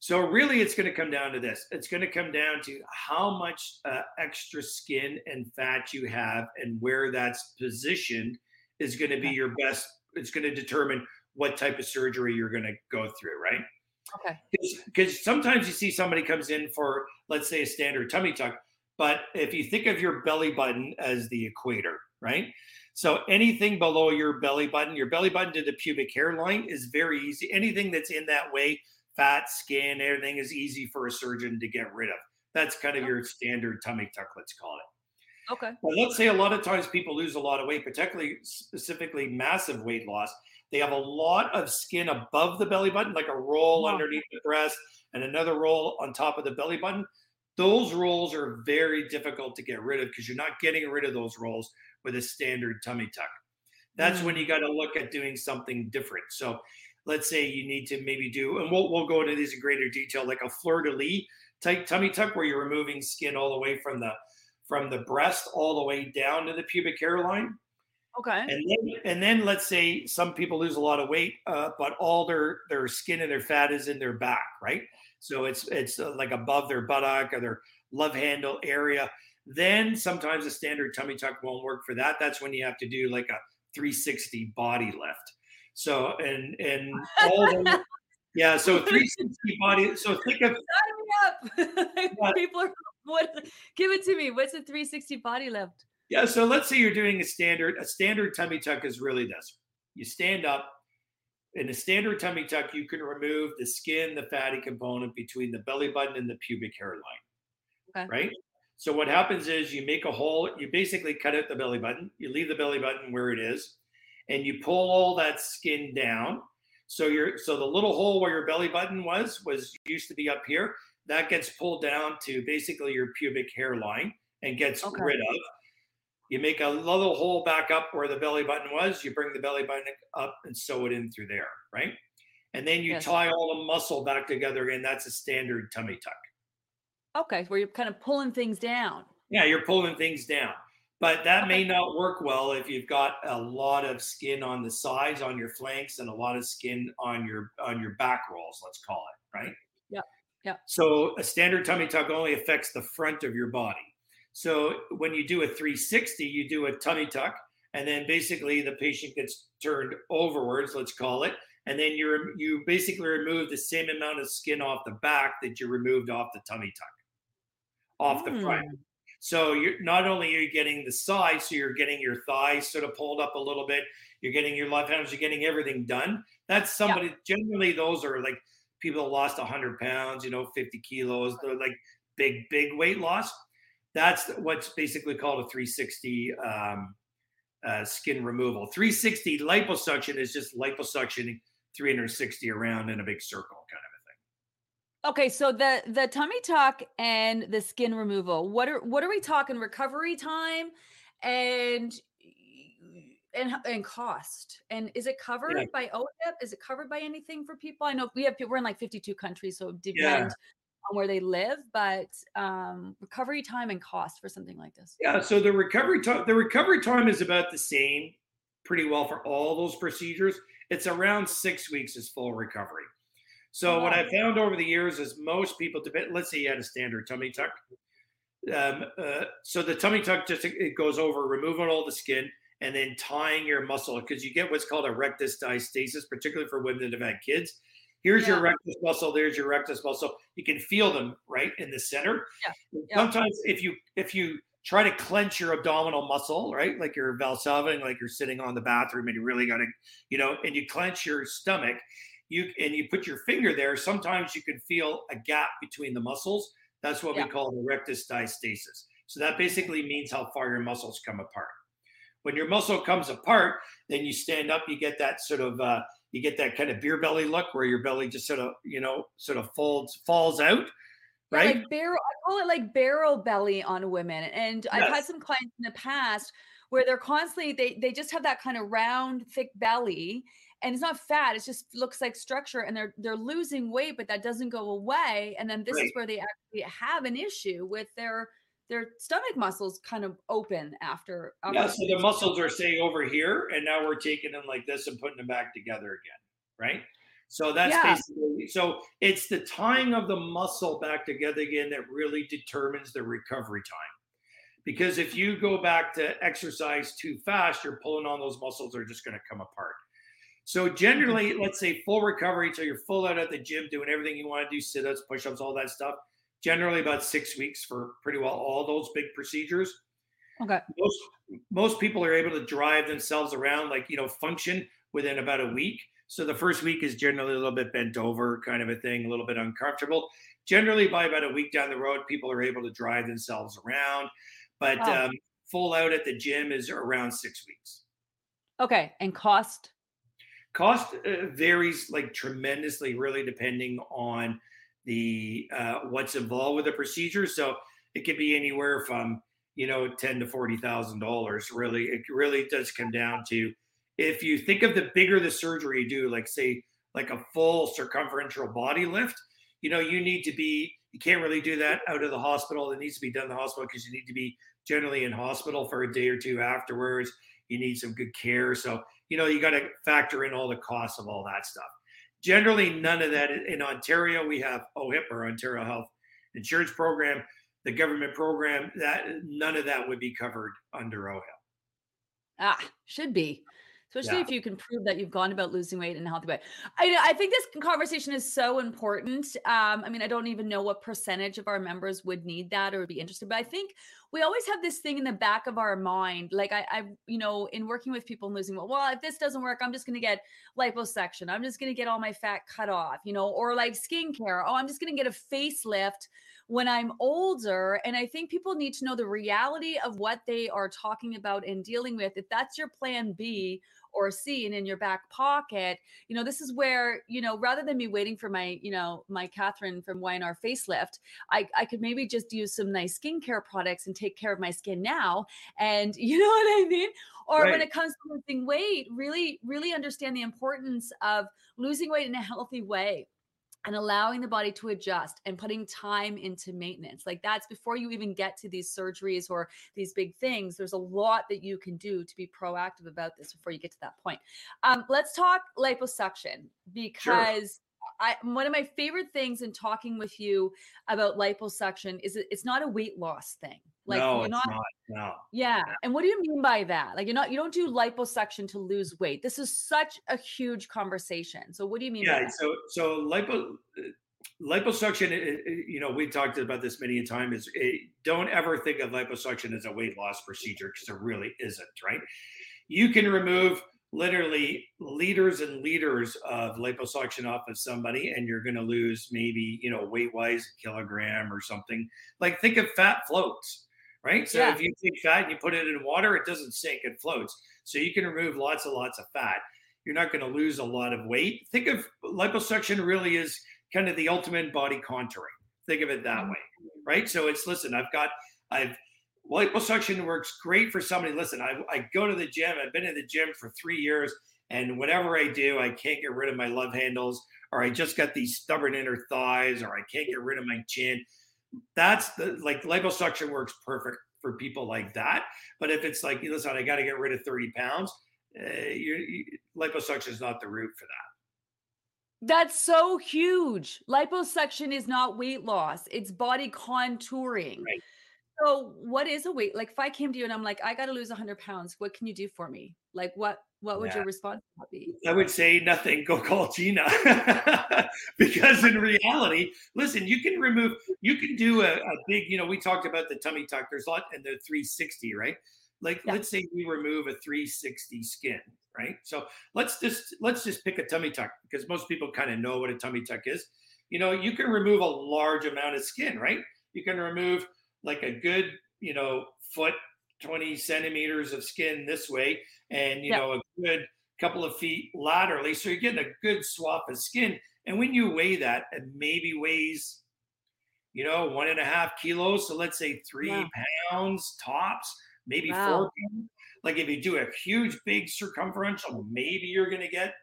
S2: so really, it's going to come down to this. It's going to come down to how much uh, extra skin and fat you have, and where that's positioned is going to be your best. It's going to determine what type of surgery you're going to go through, right?
S1: Okay.
S2: Because sometimes you see somebody comes in for, let's say, a standard tummy tuck, but if you think of your belly button as the equator, right? So anything below your belly button, your belly button to the pubic hairline is very easy. Anything that's in that way, fat, skin, everything is easy for a surgeon to get rid of. That's kind of your standard tummy tuck, let's call it.
S1: Okay.
S2: But let's say a lot of times people lose a lot of weight, particularly specifically massive weight loss. They have a lot of skin above the belly button, like a roll wow. underneath the breast and another roll on top of the belly button. Those rolls are very difficult to get rid of because you're not getting rid of those rolls with a standard tummy tuck. That's mm. when you got to look at doing something different. So let's say you need to maybe do, and we'll, we'll go into these in greater detail, like a fleur de lis type tummy tuck where you're removing skin all the way from the from the breast all the way down to the pubic hairline.
S1: Okay.
S2: And then, and then let's say some people lose a lot of weight, uh, but all their their skin and their fat is in their back, right? So it's it's uh, like above their buttock or their love handle area. Then sometimes a standard tummy tuck won't work for that. That's when you have to do like a 360 body lift. So and and all the yeah, so 360 body. So think of
S1: Sign me up. People are what give it to me. What's a 360 body lift?
S2: Yeah, so let's say you're doing a standard. A standard tummy tuck is really this: you stand up. In a standard tummy tuck, you can remove the skin, the fatty component between the belly button and the pubic hairline.
S1: Okay.
S2: Right. So what happens is you make a hole. You basically cut out the belly button. You leave the belly button where it is, and you pull all that skin down. So you're so the little hole where your belly button was was used to be up here. That gets pulled down to basically your pubic hairline and gets
S1: Okay.
S2: rid of. You make a little hole back up where the belly button was. You bring the belly button up and sew it in through there, right? And then you
S1: Yes.
S2: tie all the muscle back together again. That's a standard tummy tuck.
S1: Okay, where you're kind of pulling things down.
S2: Yeah, you're pulling things down. But that may not work well if you've got a lot of skin on the sides, on your flanks, and a lot of skin on your on your back rolls, let's call it, right?
S1: Yeah, yeah.
S2: So a standard tummy tuck only affects the front of your body. So when you do a 360, you do a tummy tuck, and then basically the patient gets turned overwards, let's call it, and then you you basically remove the same amount of skin off the back that you removed off the tummy tuck, off the front.
S1: Mm.
S2: So you're not only are you getting the side, so you're getting your thighs sort of pulled up a little bit. You're getting your left hands. You're getting everything done. That's somebody. Generally, those are like people that lost 100 pounds, you know, 50 kilos. They're like big, big weight loss. That's what's basically called a 360 um, uh, skin removal. 360 liposuction is just liposuctioning 360 around in a big circle, kind of a thing.
S1: Okay, so the the tummy tuck and the skin removal. What are what are we talking recovery time and and and cost? And is it covered
S2: Yeah.
S1: by OHIP? Is it covered by anything for people? I know we have people we're in like 52 countries, so
S2: Yeah.
S1: depends on where they live, but um recovery time and cost for something like this.
S2: Yeah, so the recovery time the recovery time is about the same pretty well for all those procedures. It's around 6 weeks is full recovery. So what I found over the years is most people let's say you had a standard tummy tuck. Um, uh, so the tummy tuck just it goes over removing all the skin and then tying your muscle because you get what's called a rectus diastasis, particularly for women that have had kids. Here's your rectus muscle. There's your rectus muscle. You can feel them right in the center.
S1: Yeah, yeah.
S2: Sometimes if you if you try to clench your abdominal muscle, right, like you're valsalving, like you're sitting on the bathroom and you really got to, you know, and you clench your stomach, you and you put your finger there. Sometimes you can feel a gap between the muscles. That's what
S1: Yeah.
S2: we call the rectus diastasis. So that basically means how far your muscles come apart. When your muscle comes apart, then you stand up. You get that sort of uh, you get that kind of beer belly look where your belly just sort of you know sort of folds falls out,
S1: Yeah,
S2: right?
S1: like barrel, I call it like barrel belly on women. And I've had some clients in the past where they're constantly they they just have that kind of round, thick belly, and it's not fat. It just looks like structure, and they're they're losing weight, but that doesn't go away. And then this is where they actually have an issue with their their stomach muscles kind of open after. after
S2: Yeah, so the muscles are say over here, and now we're taking them like this and putting them back together again, right? So that's
S1: Yeah.
S2: basically so it's the tying of the muscle back together again that really determines the recovery time. Because if you go back to exercise too fast, you're pulling on those muscles are just going to come apart. So generally, mm-hmm. let's say full recovery so you're full out at the gym, doing everything you want to do, sit-ups, push-ups, all that stuff. Generally, about six weeks for pretty well all those big procedures
S1: Okay.
S2: most most people are able to drive themselves around like you know function within about a week so the first week is generally a little bit bent over kind of a thing a little bit uncomfortable generally by about a week down the road people are able to drive themselves around but
S1: Oh.
S2: um, full out at the gym is around six weeks
S1: Okay. And cost.
S2: cost uh, varies like tremendously really depending on the uh, what's involved with the procedure so it could be anywhere from you know ten to forty thousand dollars really it really does come down to if you think of the bigger the surgery you do, like say like a full circumferential body lift, you know, you need to be you can't really do that out of the hospital. It needs to be done in the hospital because you need to be generally in hospital for a day or two afterwards. You need some good care. So, you know, you got to factor in all the costs of all that stuff. Generally, none of that in Ontario. We have OHIP or Ontario Health Insurance Program, the government program. That none of that would be covered under OHIP.
S1: Ah, should be especially yeah. if you can prove that you've gone about losing weight in a healthy way. I, I think this conversation is so important. Um, I mean, I don't even know what percentage of our members would need that or would be interested, but I think we always have this thing in the back of our mind. Like I, I you know, in working with people and losing weight, well, if this doesn't work, I'm just going to get liposuction. I'm just going to get all my fat cut off, you know, or like skincare. Oh, I'm just going to get a facelift when I'm older. And I think people need to know the reality of what they are talking about and dealing with. If that's your plan B, or seen in your back pocket you know this is where you know rather than me waiting for my you know my catherine from Y&R facelift i i could maybe just use some nice skincare products and take care of my skin now and you know what i mean or right. when it comes to losing weight really really understand the importance of losing weight in a healthy way and allowing the body to adjust and putting time into maintenance. Like that's before you even get to these surgeries or these big things. There's a lot that you can do to be proactive about this before you get to that point. Um, let's talk liposuction because. Sure. I, one of my favorite things in talking with you about liposuction is it's not a weight loss thing.
S2: Like no, you're not, not, no.
S1: Yeah. And what do you mean by that? Like you're not you don't do liposuction to lose weight. This is such a huge conversation. So what do you mean?
S2: Yeah. So so lipo liposuction. Eh, eh, eh, you know, we talked about this many a time. Is it, don't ever think of liposuction as a weight loss procedure because it really isn't. Right. You can remove literally liters and liters of liposuction off of somebody and you're going to lose maybe you know weight wise a kilogram or something like think of fat floats right? So yeah. if you take fat and you put it in water, it doesn't sink, it floats. So you can remove lots and lots of fat. You're not going to lose a lot of weight. Think of liposuction really is kind of the ultimate body contouring. Think of it that mm-hmm. way, right? So it's listen, I've got, I've, liposuction works great for somebody. Listen, I, I go to the gym, I've been in the gym for three years, and whatever I do, I can't get rid of my love handles, or I just got these stubborn inner thighs, or I can't get rid of my chin that's the like liposuction works perfect for people like that. But if it's like, you listen, I got to get rid of 30 pounds, uh, you, liposuction is not the route for that.
S1: That's so huge. Liposuction is not weight loss, it's body contouring. Right. So, what is a weight? Like, if I came to you and I'm like, I got to lose 100 pounds, what can you do for me? Like, what what would yeah. your response be?
S2: I would say nothing. Go call Gina. because in reality, listen, you can remove, you can do a, a, big, you know, we talked about the tummy tuck. There's a lot and the 360, right? Like yeah. let's say we remove a 360 skin, right? So let's just let's just pick a tummy tuck because most people kind of know what a tummy tuck is. You know, you can remove a large amount of skin, right? You can remove like a good, you know, foot 20 centimeters of skin this way and you know a good couple of feet laterally so you're getting a good swath of skin and when you weigh that it maybe weighs you know one and a half kilos so let's say three yeah. pounds tops maybe wow. four pounds. like if you do a huge big circumferential maybe you're going to get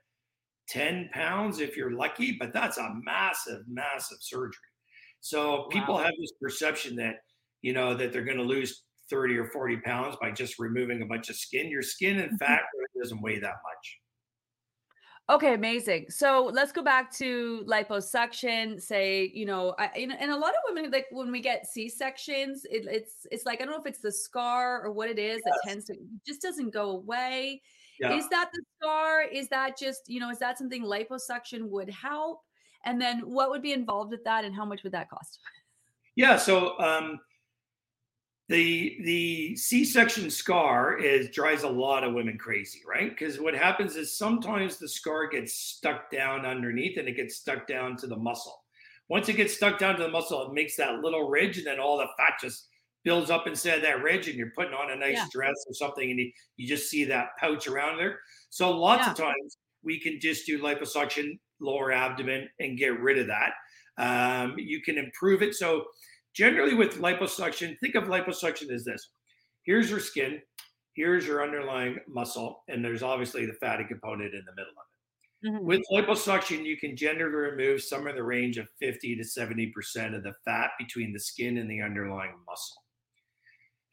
S2: 10 pounds if you're lucky but that's a massive massive surgery so people have this perception that you know that they're going to lose 30 or 40 pounds by just removing a bunch of skin. Your skin, in mm-hmm. fact, really doesn't weigh that much.
S1: Okay, amazing. So let's go back to liposuction. Say, you know, I, and a lot of women, like when we get C sections, it, it's it's like I don't know if it's the scar or what it is yes. that tends to just doesn't go away. Yeah. Is that the scar? Is that just you know? Is that something liposuction would help? And then what would be involved with that, and how much would that cost?
S2: Yeah. So um, the the c-section scar is drives a lot of women crazy right? Because what happens is sometimes the scar gets stuck down underneath and it gets stuck down to the muscle. Once it gets stuck down to the muscle it makes that little ridge and then all the fat just builds up inside that ridge and you're putting on a nice yeah. dress or something and you, you just see that pouch around there. So lots yeah. of times we can just do liposuction lower abdomen and get rid of that. Um, you can improve it. So generally with liposuction, think of liposuction as this. Here's your skin. here's your underlying muscle, and there's obviously the fatty component in the middle of it.
S1: Mhm.
S2: With liposuction, you can generally remove somewhere in the range of 50 to 70% of the fat between the skin and the underlying muscle.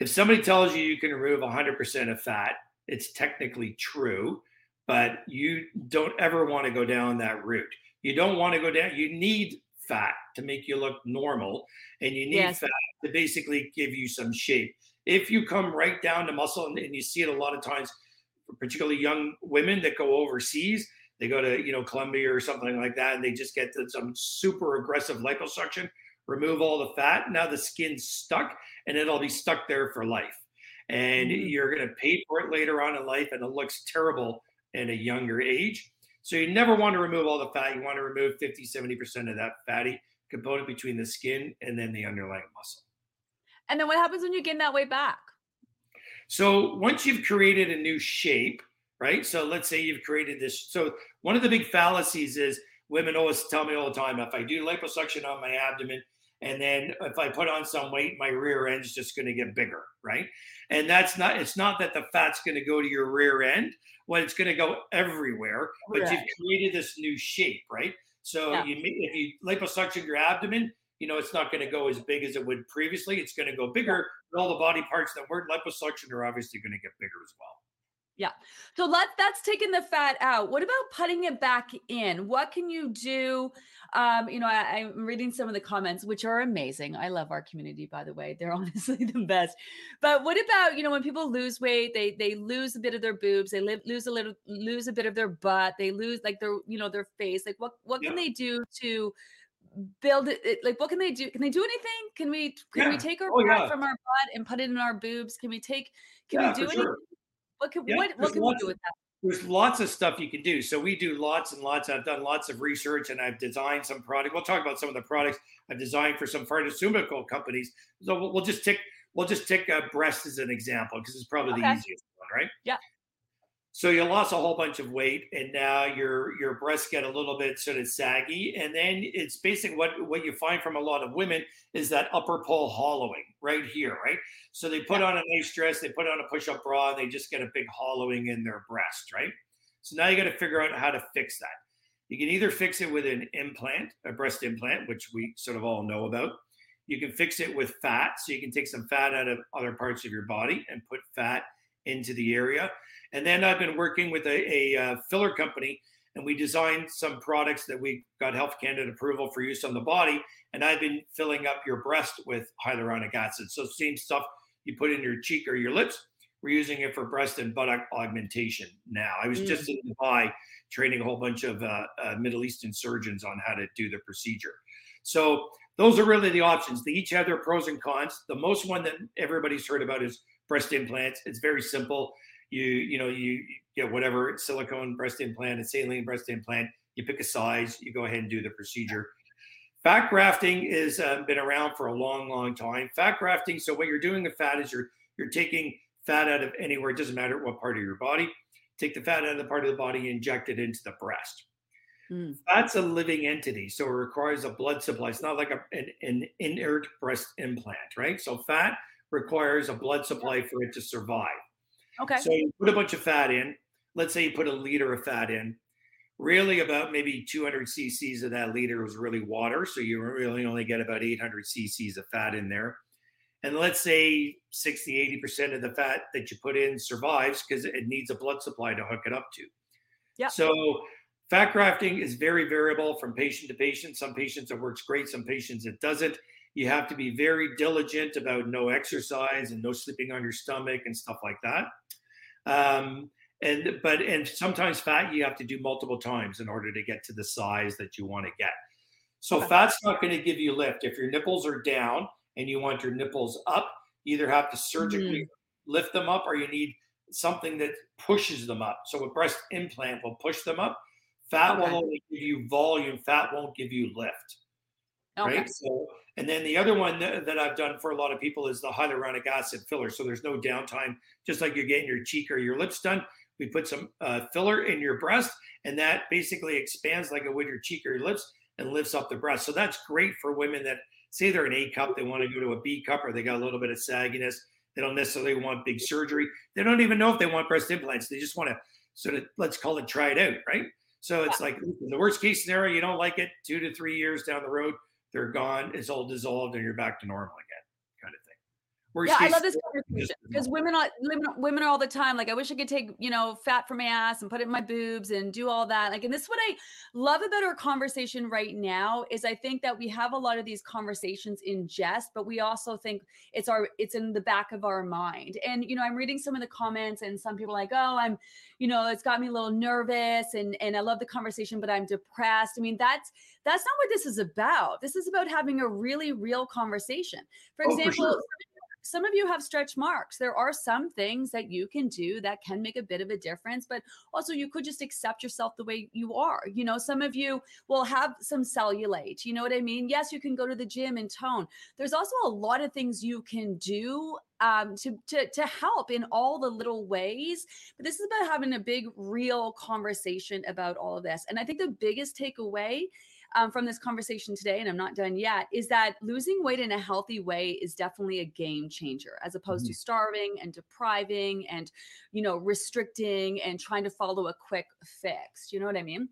S2: If somebody tells you you can remove 100% of fat, it's technically true, but you don't ever want to go down that route. You don't want to go down, you need fat to make you look normal, and you need
S1: Yes.
S2: fat to basically give you some shape. If you come right down to muscle, and, and you see it a lot of times, particularly young women that go overseas, they go to you know Colombia or something like that, and they just get some super aggressive liposuction, remove all the fat. Now the skin's stuck, and it'll be stuck there for life. And
S1: Mhm.
S2: you're going to pay for it later on in life, and it looks terrible at a younger age. So you never want to remove all the fat. You want to remove 50, 70% of that fatty component between the skin and then the underlying muscle.
S1: And then what happens when you gain that weight back?
S2: So once you've created a new shape, right? So let's say you've created this. So one of the big fallacies is women always tell me all the time if I do liposuction on my abdomen and then if I put on some weight, my rear end's just going to get bigger, right? And that's not, it's not that the fat's going to go to your rear end. Well, it's going to go everywhere, but you've created this new shape, right? So
S1: Yeah.
S2: you if you liposuction your abdomen, you know it's not going to go as big as it would previously. It's going to go bigger. But all the body parts that weren't liposuction are obviously going to get bigger as well. Yeah.
S1: So let that's taking the fat out. What about putting it back in? What can you do? Um, you know, I, I'm reading some of the comments, which are amazing. I love our community, by the way. They're honestly the best. But what about you know when people lose weight, they they lose a bit of their boobs, they live, lose a little, lose a bit of their butt, they lose like their you know their face. Like what what can they do to build it? Like what can they do? Can they do anything? Can we can we take our
S2: Oh,
S1: fat
S2: yeah.
S1: from our butt and put it in our boobs? Can we take? Can
S2: Yeah,
S1: we do anything?
S2: sure.
S1: What can
S2: Yeah,
S1: what what can we do with that?
S2: There's lots of stuff you can do. So we do lots and lots. I've done lots of research and I've designed some product. We'll talk about some of the products I've designed for some pharmaceutical companies. So we'll, we'll just take we'll just take uh, breast as an example because it's probably the easiest one, right?
S1: Yeah.
S2: So you lost a whole bunch of weight, and now your your breasts get a little bit sort of saggy, and then it's basically what what you find from a lot of women is that upper pole hollowing right here, right? So they put on a nice dress, they put on a push-up bra, and they just get a big hollowing in their breast, right? So now you got to figure out how to fix that. You can either fix it with an implant, a breast implant, which we sort of all know about. You can fix it with fat, so you can take some fat out of other parts of your body and put fat into the area. And then I've been working with a, a uh, filler company, and we designed some products that we got Health Canada approval for use on the body. And I've been filling up your breast with hyaluronic acid. So same stuff you put in your cheek or your lips. We're using it for breast and buttock augmentation now. I was
S1: Mm.
S2: just in Dubai training a whole bunch of uh, uh, Middle Eastern surgeons on how to do the procedure. So those are really the options. They each have their pros and cons. The most one that everybody's heard about is breast implants. It's very simple. You you know you, get whatever silicone breast implant, a saline breast implant. You pick a size. You go ahead and do the procedure. Fat grafting has uh, been around for a long, long time. Fat grafting. So what you're doing with fat is you're you're taking fat out of anywhere. It doesn't matter what part of your body. Take the fat out of the part of the body, inject it into the breast.
S1: Mm.
S2: Fat's a living entity, so it requires a blood supply. It's not like a, an, an inert breast implant, right? So fat requires a blood supply for it to survive.
S1: Okay.
S2: So you put a bunch of fat in. Let's say you put a liter of fat in. Really, about maybe 200 cc's of that liter was really water. So you really only get about 800 cc's of fat in there. And let's say 60, 80% of the fat that you put in survives because it needs a blood supply to hook it up to.
S1: Yeah.
S2: So fat grafting is very variable from patient to patient. Some patients it works great, some patients it doesn't. You have to be very diligent about no exercise and no sleeping on your stomach and stuff like that. Um, and but and sometimes fat you have to do multiple times in order to get to the size that you want to get. So fat's not going to give you lift. If your nipples are down and you want your nipples up, you either have to surgically lift them up or you need something that pushes them up. So a breast implant will push them up. Fat
S1: Okay.
S2: will only give you volume. Fat won't give you lift
S1: Okay.
S2: right? So, and then the other one that, that I've done for a lot of people is the hyaluronic acid filler. So there's no downtime, just like you're getting your cheek or your lips done. We put some uh, filler in your breast, and that basically expands like it would your cheek or your lips and lifts up the breast. So that's great for women that say they're an A cup, they want to go to a B cup, or they got a little bit of sagginess. They don't necessarily want big surgery. They don't even know if they want breast implants. They just want to sort of let's call it try it out, right? So it's like in the worst case scenario, you don't like it. Two to three years down the road, they're gone. It's all dissolved, and you're back to normal again, kind of thing.
S1: Worst yeah, I love this conversation because women are women, women are all the time like, I wish I could take you know fat from my ass and put it in my boobs and do all that. Like, and this is what I love about our conversation right now is I think that we have a lot of these conversations in jest, but we also think it's our it's in the back of our mind. And you know, I'm reading some of the comments, and some people like, oh, I'm, you know, it's got me a little nervous, and and I love the conversation, but I'm depressed. I mean, that's that's not what this is about. This is about having a really real conversation. For example. Oh, for sure some of you have stretch marks. There are some things that you can do that can make a bit of a difference, but also you could just accept yourself the way you are. You know, some of you will have some cellulite. You know what I mean? Yes, you can go to the gym and tone. There's also a lot of things you can do um, to, to to help in all the little ways. But this is about having a big, real conversation about all of this. And I think the biggest takeaway um, from this conversation today, and I'm not done yet, is that losing weight in a healthy way is definitely a game changer as opposed mm-hmm. to starving and depriving and, you know, restricting and trying to follow a quick fix. You know what I mean?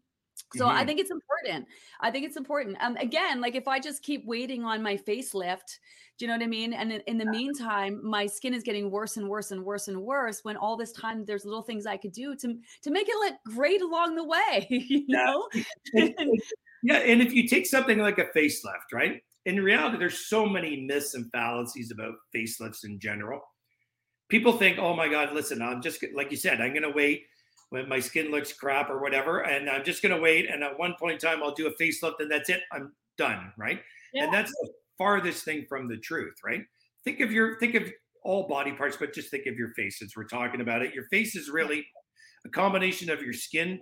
S1: So mm-hmm. I think it's important. I think it's important. Um, again, like if I just keep waiting on my facelift, do you know what I mean? And in, in, the meantime, my skin is getting worse and worse and worse and worse. When all this time, there's little things I could do to to make it look great along the way. You know.
S2: Yeah, and if you take something like a facelift, right? In reality, there's so many myths and fallacies about facelifts in general. People think, "Oh my God, listen, I'm just like you said, I'm going to wait when my skin looks crap or whatever, and I'm just going to wait, and at one point in time, I'll do a facelift, and that's it. I'm done, right? Yeah. And that's the farthest thing from the truth, right? Think of your think of all body parts, but just think of your face since we're talking about it. Your face is really a combination of your skin,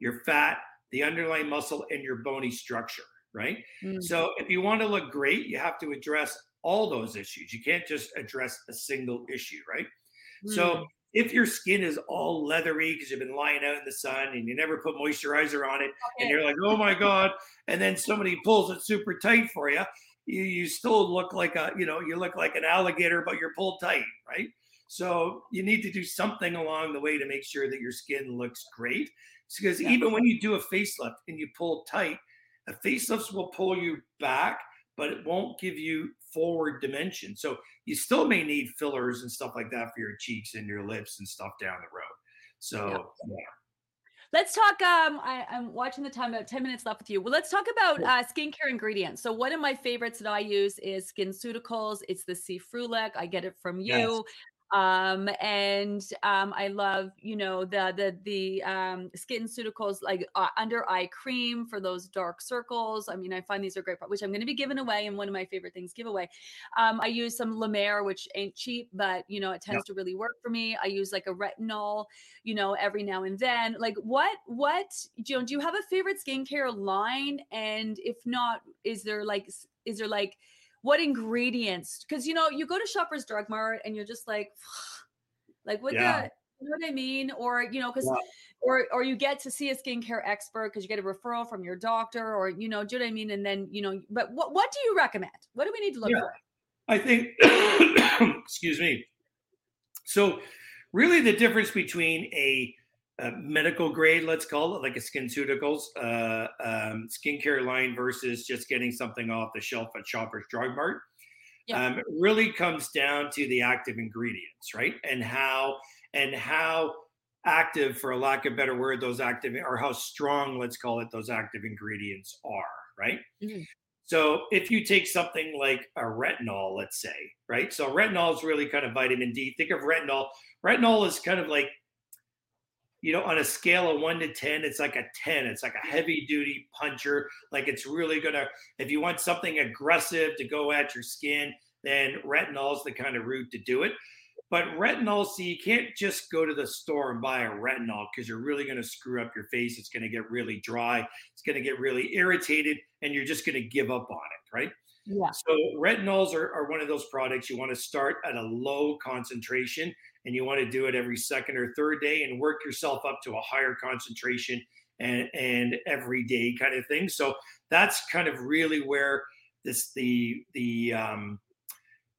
S2: your fat, the underlying muscle, and your bony structure, right? Mm-hmm. So if you want to look great, you have to address all those issues. You can't just address a single issue, right? Mm-hmm. So mm. if your skin is all leathery because you've been lying out in the sun and you never put moisturizer on it, okay. and you're like, oh my God, and then somebody pulls it super tight for you, you, you still look like a, you know, you look like an alligator, but you're pulled tight, right? So you need to do something along the way to make sure that your skin looks great because yeah. even when you do a facelift and you pull tight, a facelift will pull you back, but it won't give you forward dimension. So you still may need fillers and stuff like that for your cheeks and your lips and stuff down the road. So yeah. yeah.
S1: Let's talk. Um, I, am watching the time. About ten minutes left with you. Well, let's talk about uh, skincare ingredients. So one of my favorites that I use is SkinCeuticals. It's the C. Ferulic. I get it from you. Yes um and um i love you know the the the um skin SkinCeuticals like uh, under eye cream for those dark circles. I mean i find these are great which i'm going to be giving away and one of my favorite things giveaway. Um i use some la mer which ain't cheap but you know it tends to really work for me. I use like a retinol you know every now and then. Like what what you know do you have a favorite skincare line? And if not is there like is there like what ingredients because you know you go to shoppers drug mart and you're just like like what yeah. the you know what I mean? Or you know, because yeah. or or you get to see a skincare expert because you get a referral from your doctor, or you know, do you know what I mean? And then you know, but what what do you recommend? What do we need to look yeah. for?
S2: I think, excuse me. So, really, the difference between a medical grade, let's call it, like a SkinCeuticals uh, um, skincare line versus just getting something off the shelf at Shoppers Drug Mart. Yeah. Um, it really comes down to the active ingredients, right? And how and how active, for a lack of a better word, those active or how strong, let's call it, those active ingredients are, right? Mm-hmm. So if you take something like a retinol, let's say, right? So retinol is really kind of vitamin D. Think of retinol. Retinol is kind of like you know, on a scale of one to 10, it's like a 10. It's like a heavy duty puncher. Like it's really going to, if you want something aggressive to go at your skin, then retinol is the kind of route to do it. But retinol, see, you can't just go to the store and buy a retinol because you're really going to screw up your face. It's going to get really dry. It's going to get really irritated, and you're just going to give up on it, right? Yeah. So retinols are, are one of those products you want to start at a low concentration and you want to do it every second or third day and work yourself up to a higher concentration and, and every day kind of thing. So that's kind of really where this the the um,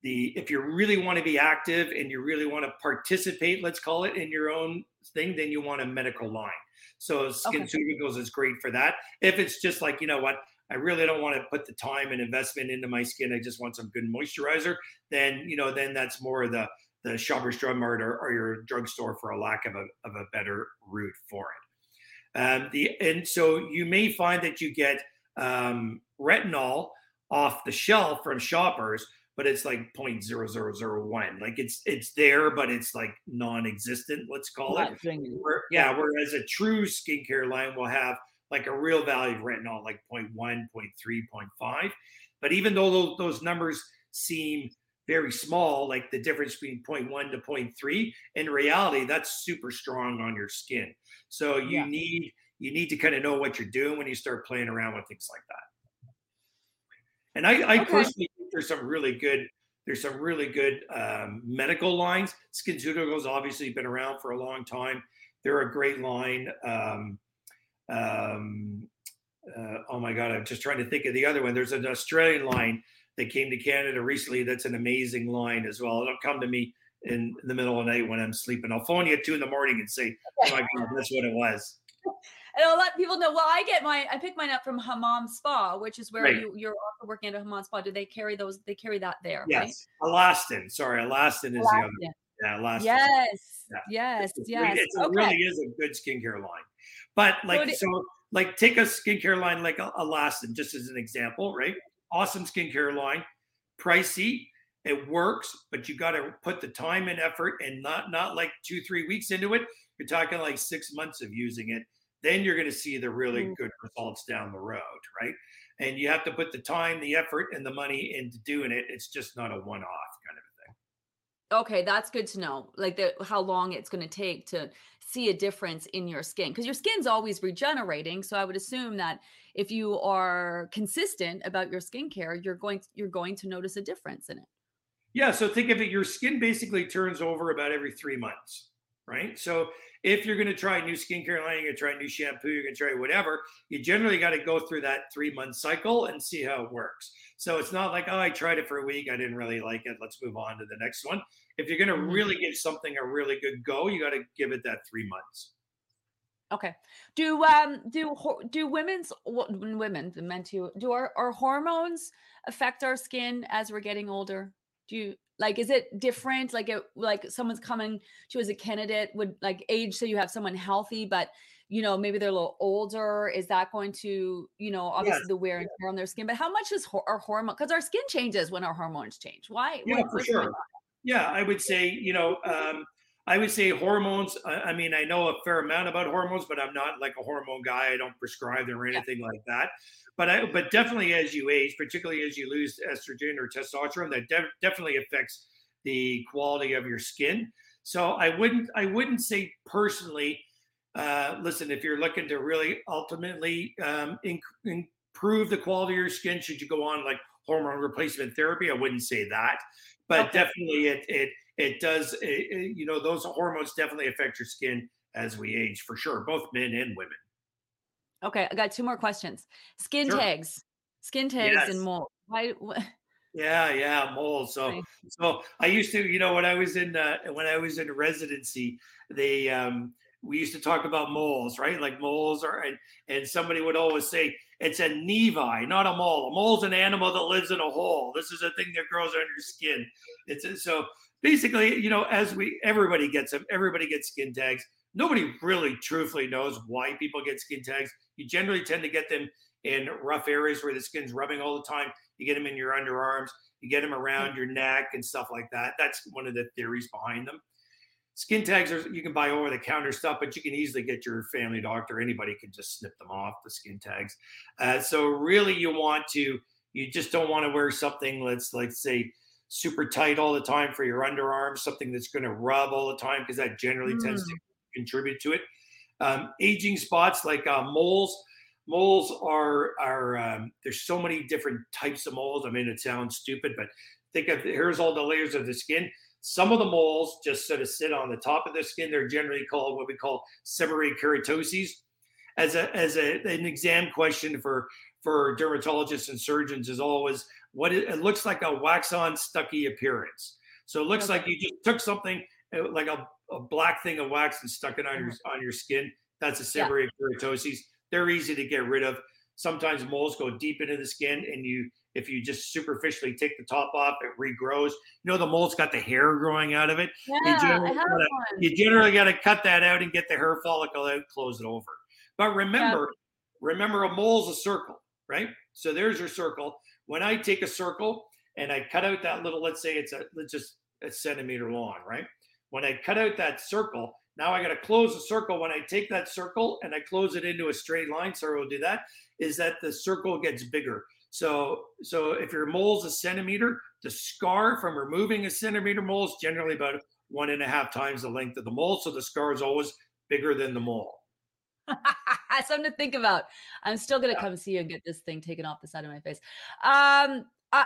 S2: the if you really want to be active and you really want to participate, let's call it in your own thing, then you want a medical line. So SkinCeuticals okay. is great for that. If it's just like, you know what, I really don't want to put the time and investment into my skin. I just want some good moisturizer. Then, you know, then that's more of the the Shoppers Drug Mart or, or your drugstore for a lack of a, of a better route for it. Um, the and so you may find that you get um, retinol off the shelf from Shoppers, but it's like 0.0001. Like it's it's there, but it's like non-existent. Let's call Not it. Where, yeah. Whereas a true skincare line will have like a real value of retinol, like 0.1, 0.3, 0.5. But even though those, those numbers seem very small, like the difference between 0.1 to 0.3, in reality, that's super strong on your skin. So you yeah. need you need to kind of know what you're doing when you start playing around with things like that. And I, I okay. personally think there's some really good there's some really good um, medical lines. SkinCeuticals obviously been around for a long time. They're a great line. Um, um, uh, oh my god, I'm just trying to think of the other one. There's an Australian line that came to Canada recently. That's an amazing line as well. It'll come to me in the middle of the night when I'm sleeping. I'll phone you at two in the morning and say, "Oh my god, that's what it was."
S1: And I'll let people know. Well, I get my I pick mine up from Hammam Spa, which is where right. you, you're also working at a Hammam Spa. Do they carry those? They carry that there.
S2: Yes, right? Alastin. Sorry, Alastin is Alastin. the other. Yeah, Alastin.
S1: Yes, yeah. yes, yes.
S2: It okay. really is a good skincare line. But like so, so like take a skincare line like Alastin, just as an example, right? Awesome skincare line, pricey. It works, but you got to put the time and effort, and not not like two three weeks into it. You're talking like six months of using it. Then you're going to see the really mm-hmm. good results down the road, right? And you have to put the time, the effort, and the money into doing it. It's just not a one-off kind of a thing.
S1: Okay, that's good to know. Like the how long it's going to take to see a difference in your skin because your skin's always regenerating. So I would assume that if you are consistent about your skincare, you're going you're going to notice a difference in it.
S2: Yeah. So think of it, your skin basically turns over about every three months, right? So if you're going to try a new skincare line, you're going to try a new shampoo, you're going to try whatever, you generally got to go through that three month cycle and see how it works. So it's not like, oh, I tried it for a week, I didn't really like it. Let's move on to the next one. If you're going to mm-hmm. really give something a really good go, you got to give it that three months.
S1: Okay. Do um do do women's women the men too do our, our hormones affect our skin as we're getting older? Do you like is it different? Like it like someone's coming to as a candidate would like age so you have someone healthy, but you know maybe they're a little older. Is that going to you know obviously the wear and tear on their skin? But how much is ho- our hormone? Because our skin changes when our hormones change. Why?
S2: Yeah, for sure. Yeah, I would say, you know, um, I would say hormones. I, mean, I know a fair amount about hormones, but I'm not like a hormone guy. I don't prescribe them or anything yeah. like that. But I, but definitely as you age, particularly as you lose estrogen or testosterone, that de- definitely affects the quality of your skin. So I wouldn't, I wouldn't say personally. Uh, listen, if you're looking to really ultimately um, inc- improve the quality of your skin, should you go on like hormone replacement therapy? I wouldn't say that but okay. definitely it it it does it, it, you know those hormones definitely affect your skin as we age for sure both men and women
S1: okay i got two more questions skin sure. tags skin tags yes. and mold why
S2: yeah yeah mold so so i used to you know when i was in uh, when i was in residency they um we used to talk about moles right like moles are and and somebody would always say it's a nevi, not a mole. A mole's an animal that lives in a hole. This is a thing that grows under your skin. It's a, so basically, you know, as we everybody gets them, everybody gets skin tags. Nobody really truthfully knows why people get skin tags. You generally tend to get them in rough areas where the skin's rubbing all the time. You get them in your underarms, you get them around mm. your neck and stuff like that. That's one of the theories behind them skin tags are you can buy over the counter stuff but you can easily get your family doctor anybody can just snip them off the skin tags uh, so really you want to you just don't want to wear something let's let's say super tight all the time for your underarms something that's going to rub all the time because that generally mm. tends to mm. contribute to it um, aging spots like uh, moles moles are are um, there's so many different types of moles i mean it sounds stupid but think of here's all the layers of the skin some of the moles just sort of sit on the top of the skin. They're generally called what we call seborrheic keratoses. As a as a, an exam question for for dermatologists and surgeons is always what it, it looks like a wax on stucky appearance. So it looks okay. like you just took something uh, like a, a, black thing of wax and stuck it on your mm-hmm. on your skin. That's a seborrheic yeah. keratosis. They're easy to get rid of. Sometimes moles go deep into the skin, and you if you just superficially take the top off, it regrows. You know, the mole's got the hair growing out of it.
S1: Yeah, you generally,
S2: gotta, you generally got to cut that out and get the hair follicle out, close it over. But remember, yeah. remember a mole's a circle, right? So there's your circle. When I take a circle and I cut out that little, let's say it's a let's just a centimeter long, right? When I cut out that circle, now I got to close the circle. When I take that circle and I close it into a straight line, sorry, we'll do that, is that the circle gets bigger. So, so if your mole's a centimeter, the scar from removing a centimeter mole is generally about one and a half times the length of the mole. So the scar is always bigger than the mole.
S1: Something to think about. I'm still gonna yeah. come see you and get this thing taken off the side of my face. Um, uh,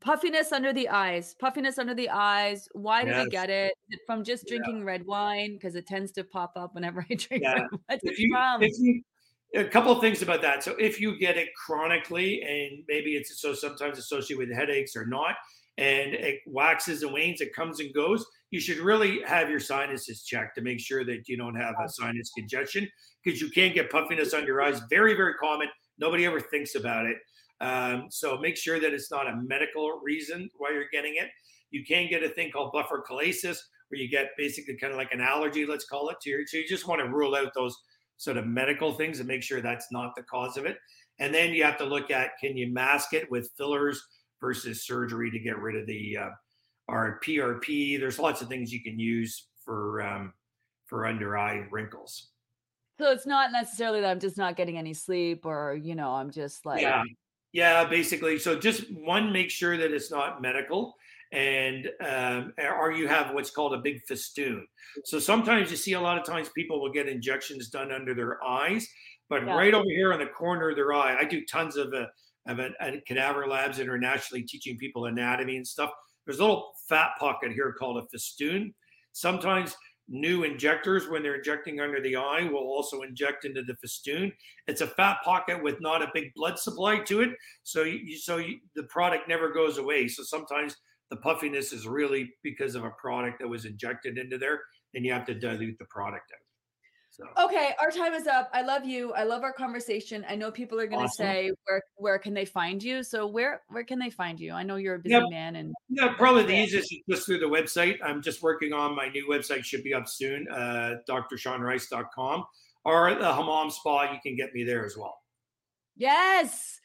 S1: puffiness under the eyes. Puffiness under the eyes. Why yes. do we get it? From just drinking yeah. red wine because it tends to pop up whenever I drink yeah. red wine. If you, if you,
S2: a couple of things about that. So if you get it chronically, and maybe it's so sometimes associated with headaches or not, and it waxes and wanes, it comes and goes. You should really have your sinuses checked to make sure that you don't have a sinus congestion because you can get puffiness under your eyes. Very, very common. Nobody ever thinks about it. Um, so make sure that it's not a medical reason why you're getting it. You can get a thing called blepharochalasis, where you get basically kind of like an allergy, let's call it. To your, so you just want to rule out those sort of medical things and make sure that's not the cause of it. And then you have to look at can you mask it with fillers versus surgery to get rid of the uh, or PRP. There's lots of things you can use for um, for under eye wrinkles.
S1: So it's not necessarily that I'm just not getting any sleep or you know I'm just like
S2: yeah yeah basically. So just one, make sure that it's not medical and um, or you have what's called a big festoon. So sometimes you see a lot of times people will get injections done under their eyes, but yeah. right over here on the corner of their eye, I do tons of uh, of a, a cadaver labs internationally teaching people anatomy and stuff. There's a little fat pocket here called a festoon. Sometimes new injectors, when they're injecting under the eye, will also inject into the festoon. It's a fat pocket with not a big blood supply to it, so you, so you, the product never goes away. So sometimes the puffiness is really because of a product that was injected into there, and you have to dilute the product out.
S1: So. Okay, our time is up. I love you. I love our conversation. I know people are going to awesome. say where where can they find you? So where where can they find you? I know you're a busy yep. man and
S2: yeah, probably the easiest is just through the website. I'm just working on my new website. Should be up soon. Uh, DrSeanRice.com or the Hammam Spa. You can get me there as well.
S1: Yes.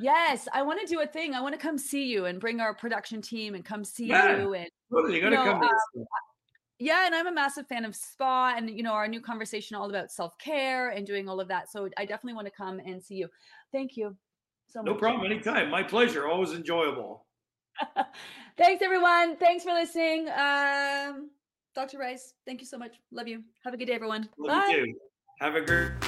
S1: Yes, I want to do a thing. I want to come see you and bring our production team and come see yeah. you. And
S2: totally, you got to you know, come. Um,
S1: yeah, and I'm a massive fan of spa and you know our new conversation all about self care and doing all of that. So I definitely want to come and see you. Thank you
S2: so much. No problem. Anytime. My pleasure. Always enjoyable.
S1: Thanks, everyone. Thanks for listening. Um, Dr. Rice, thank you so much. Love you. Have a good day, everyone.
S2: Love Bye. you too. Have a great.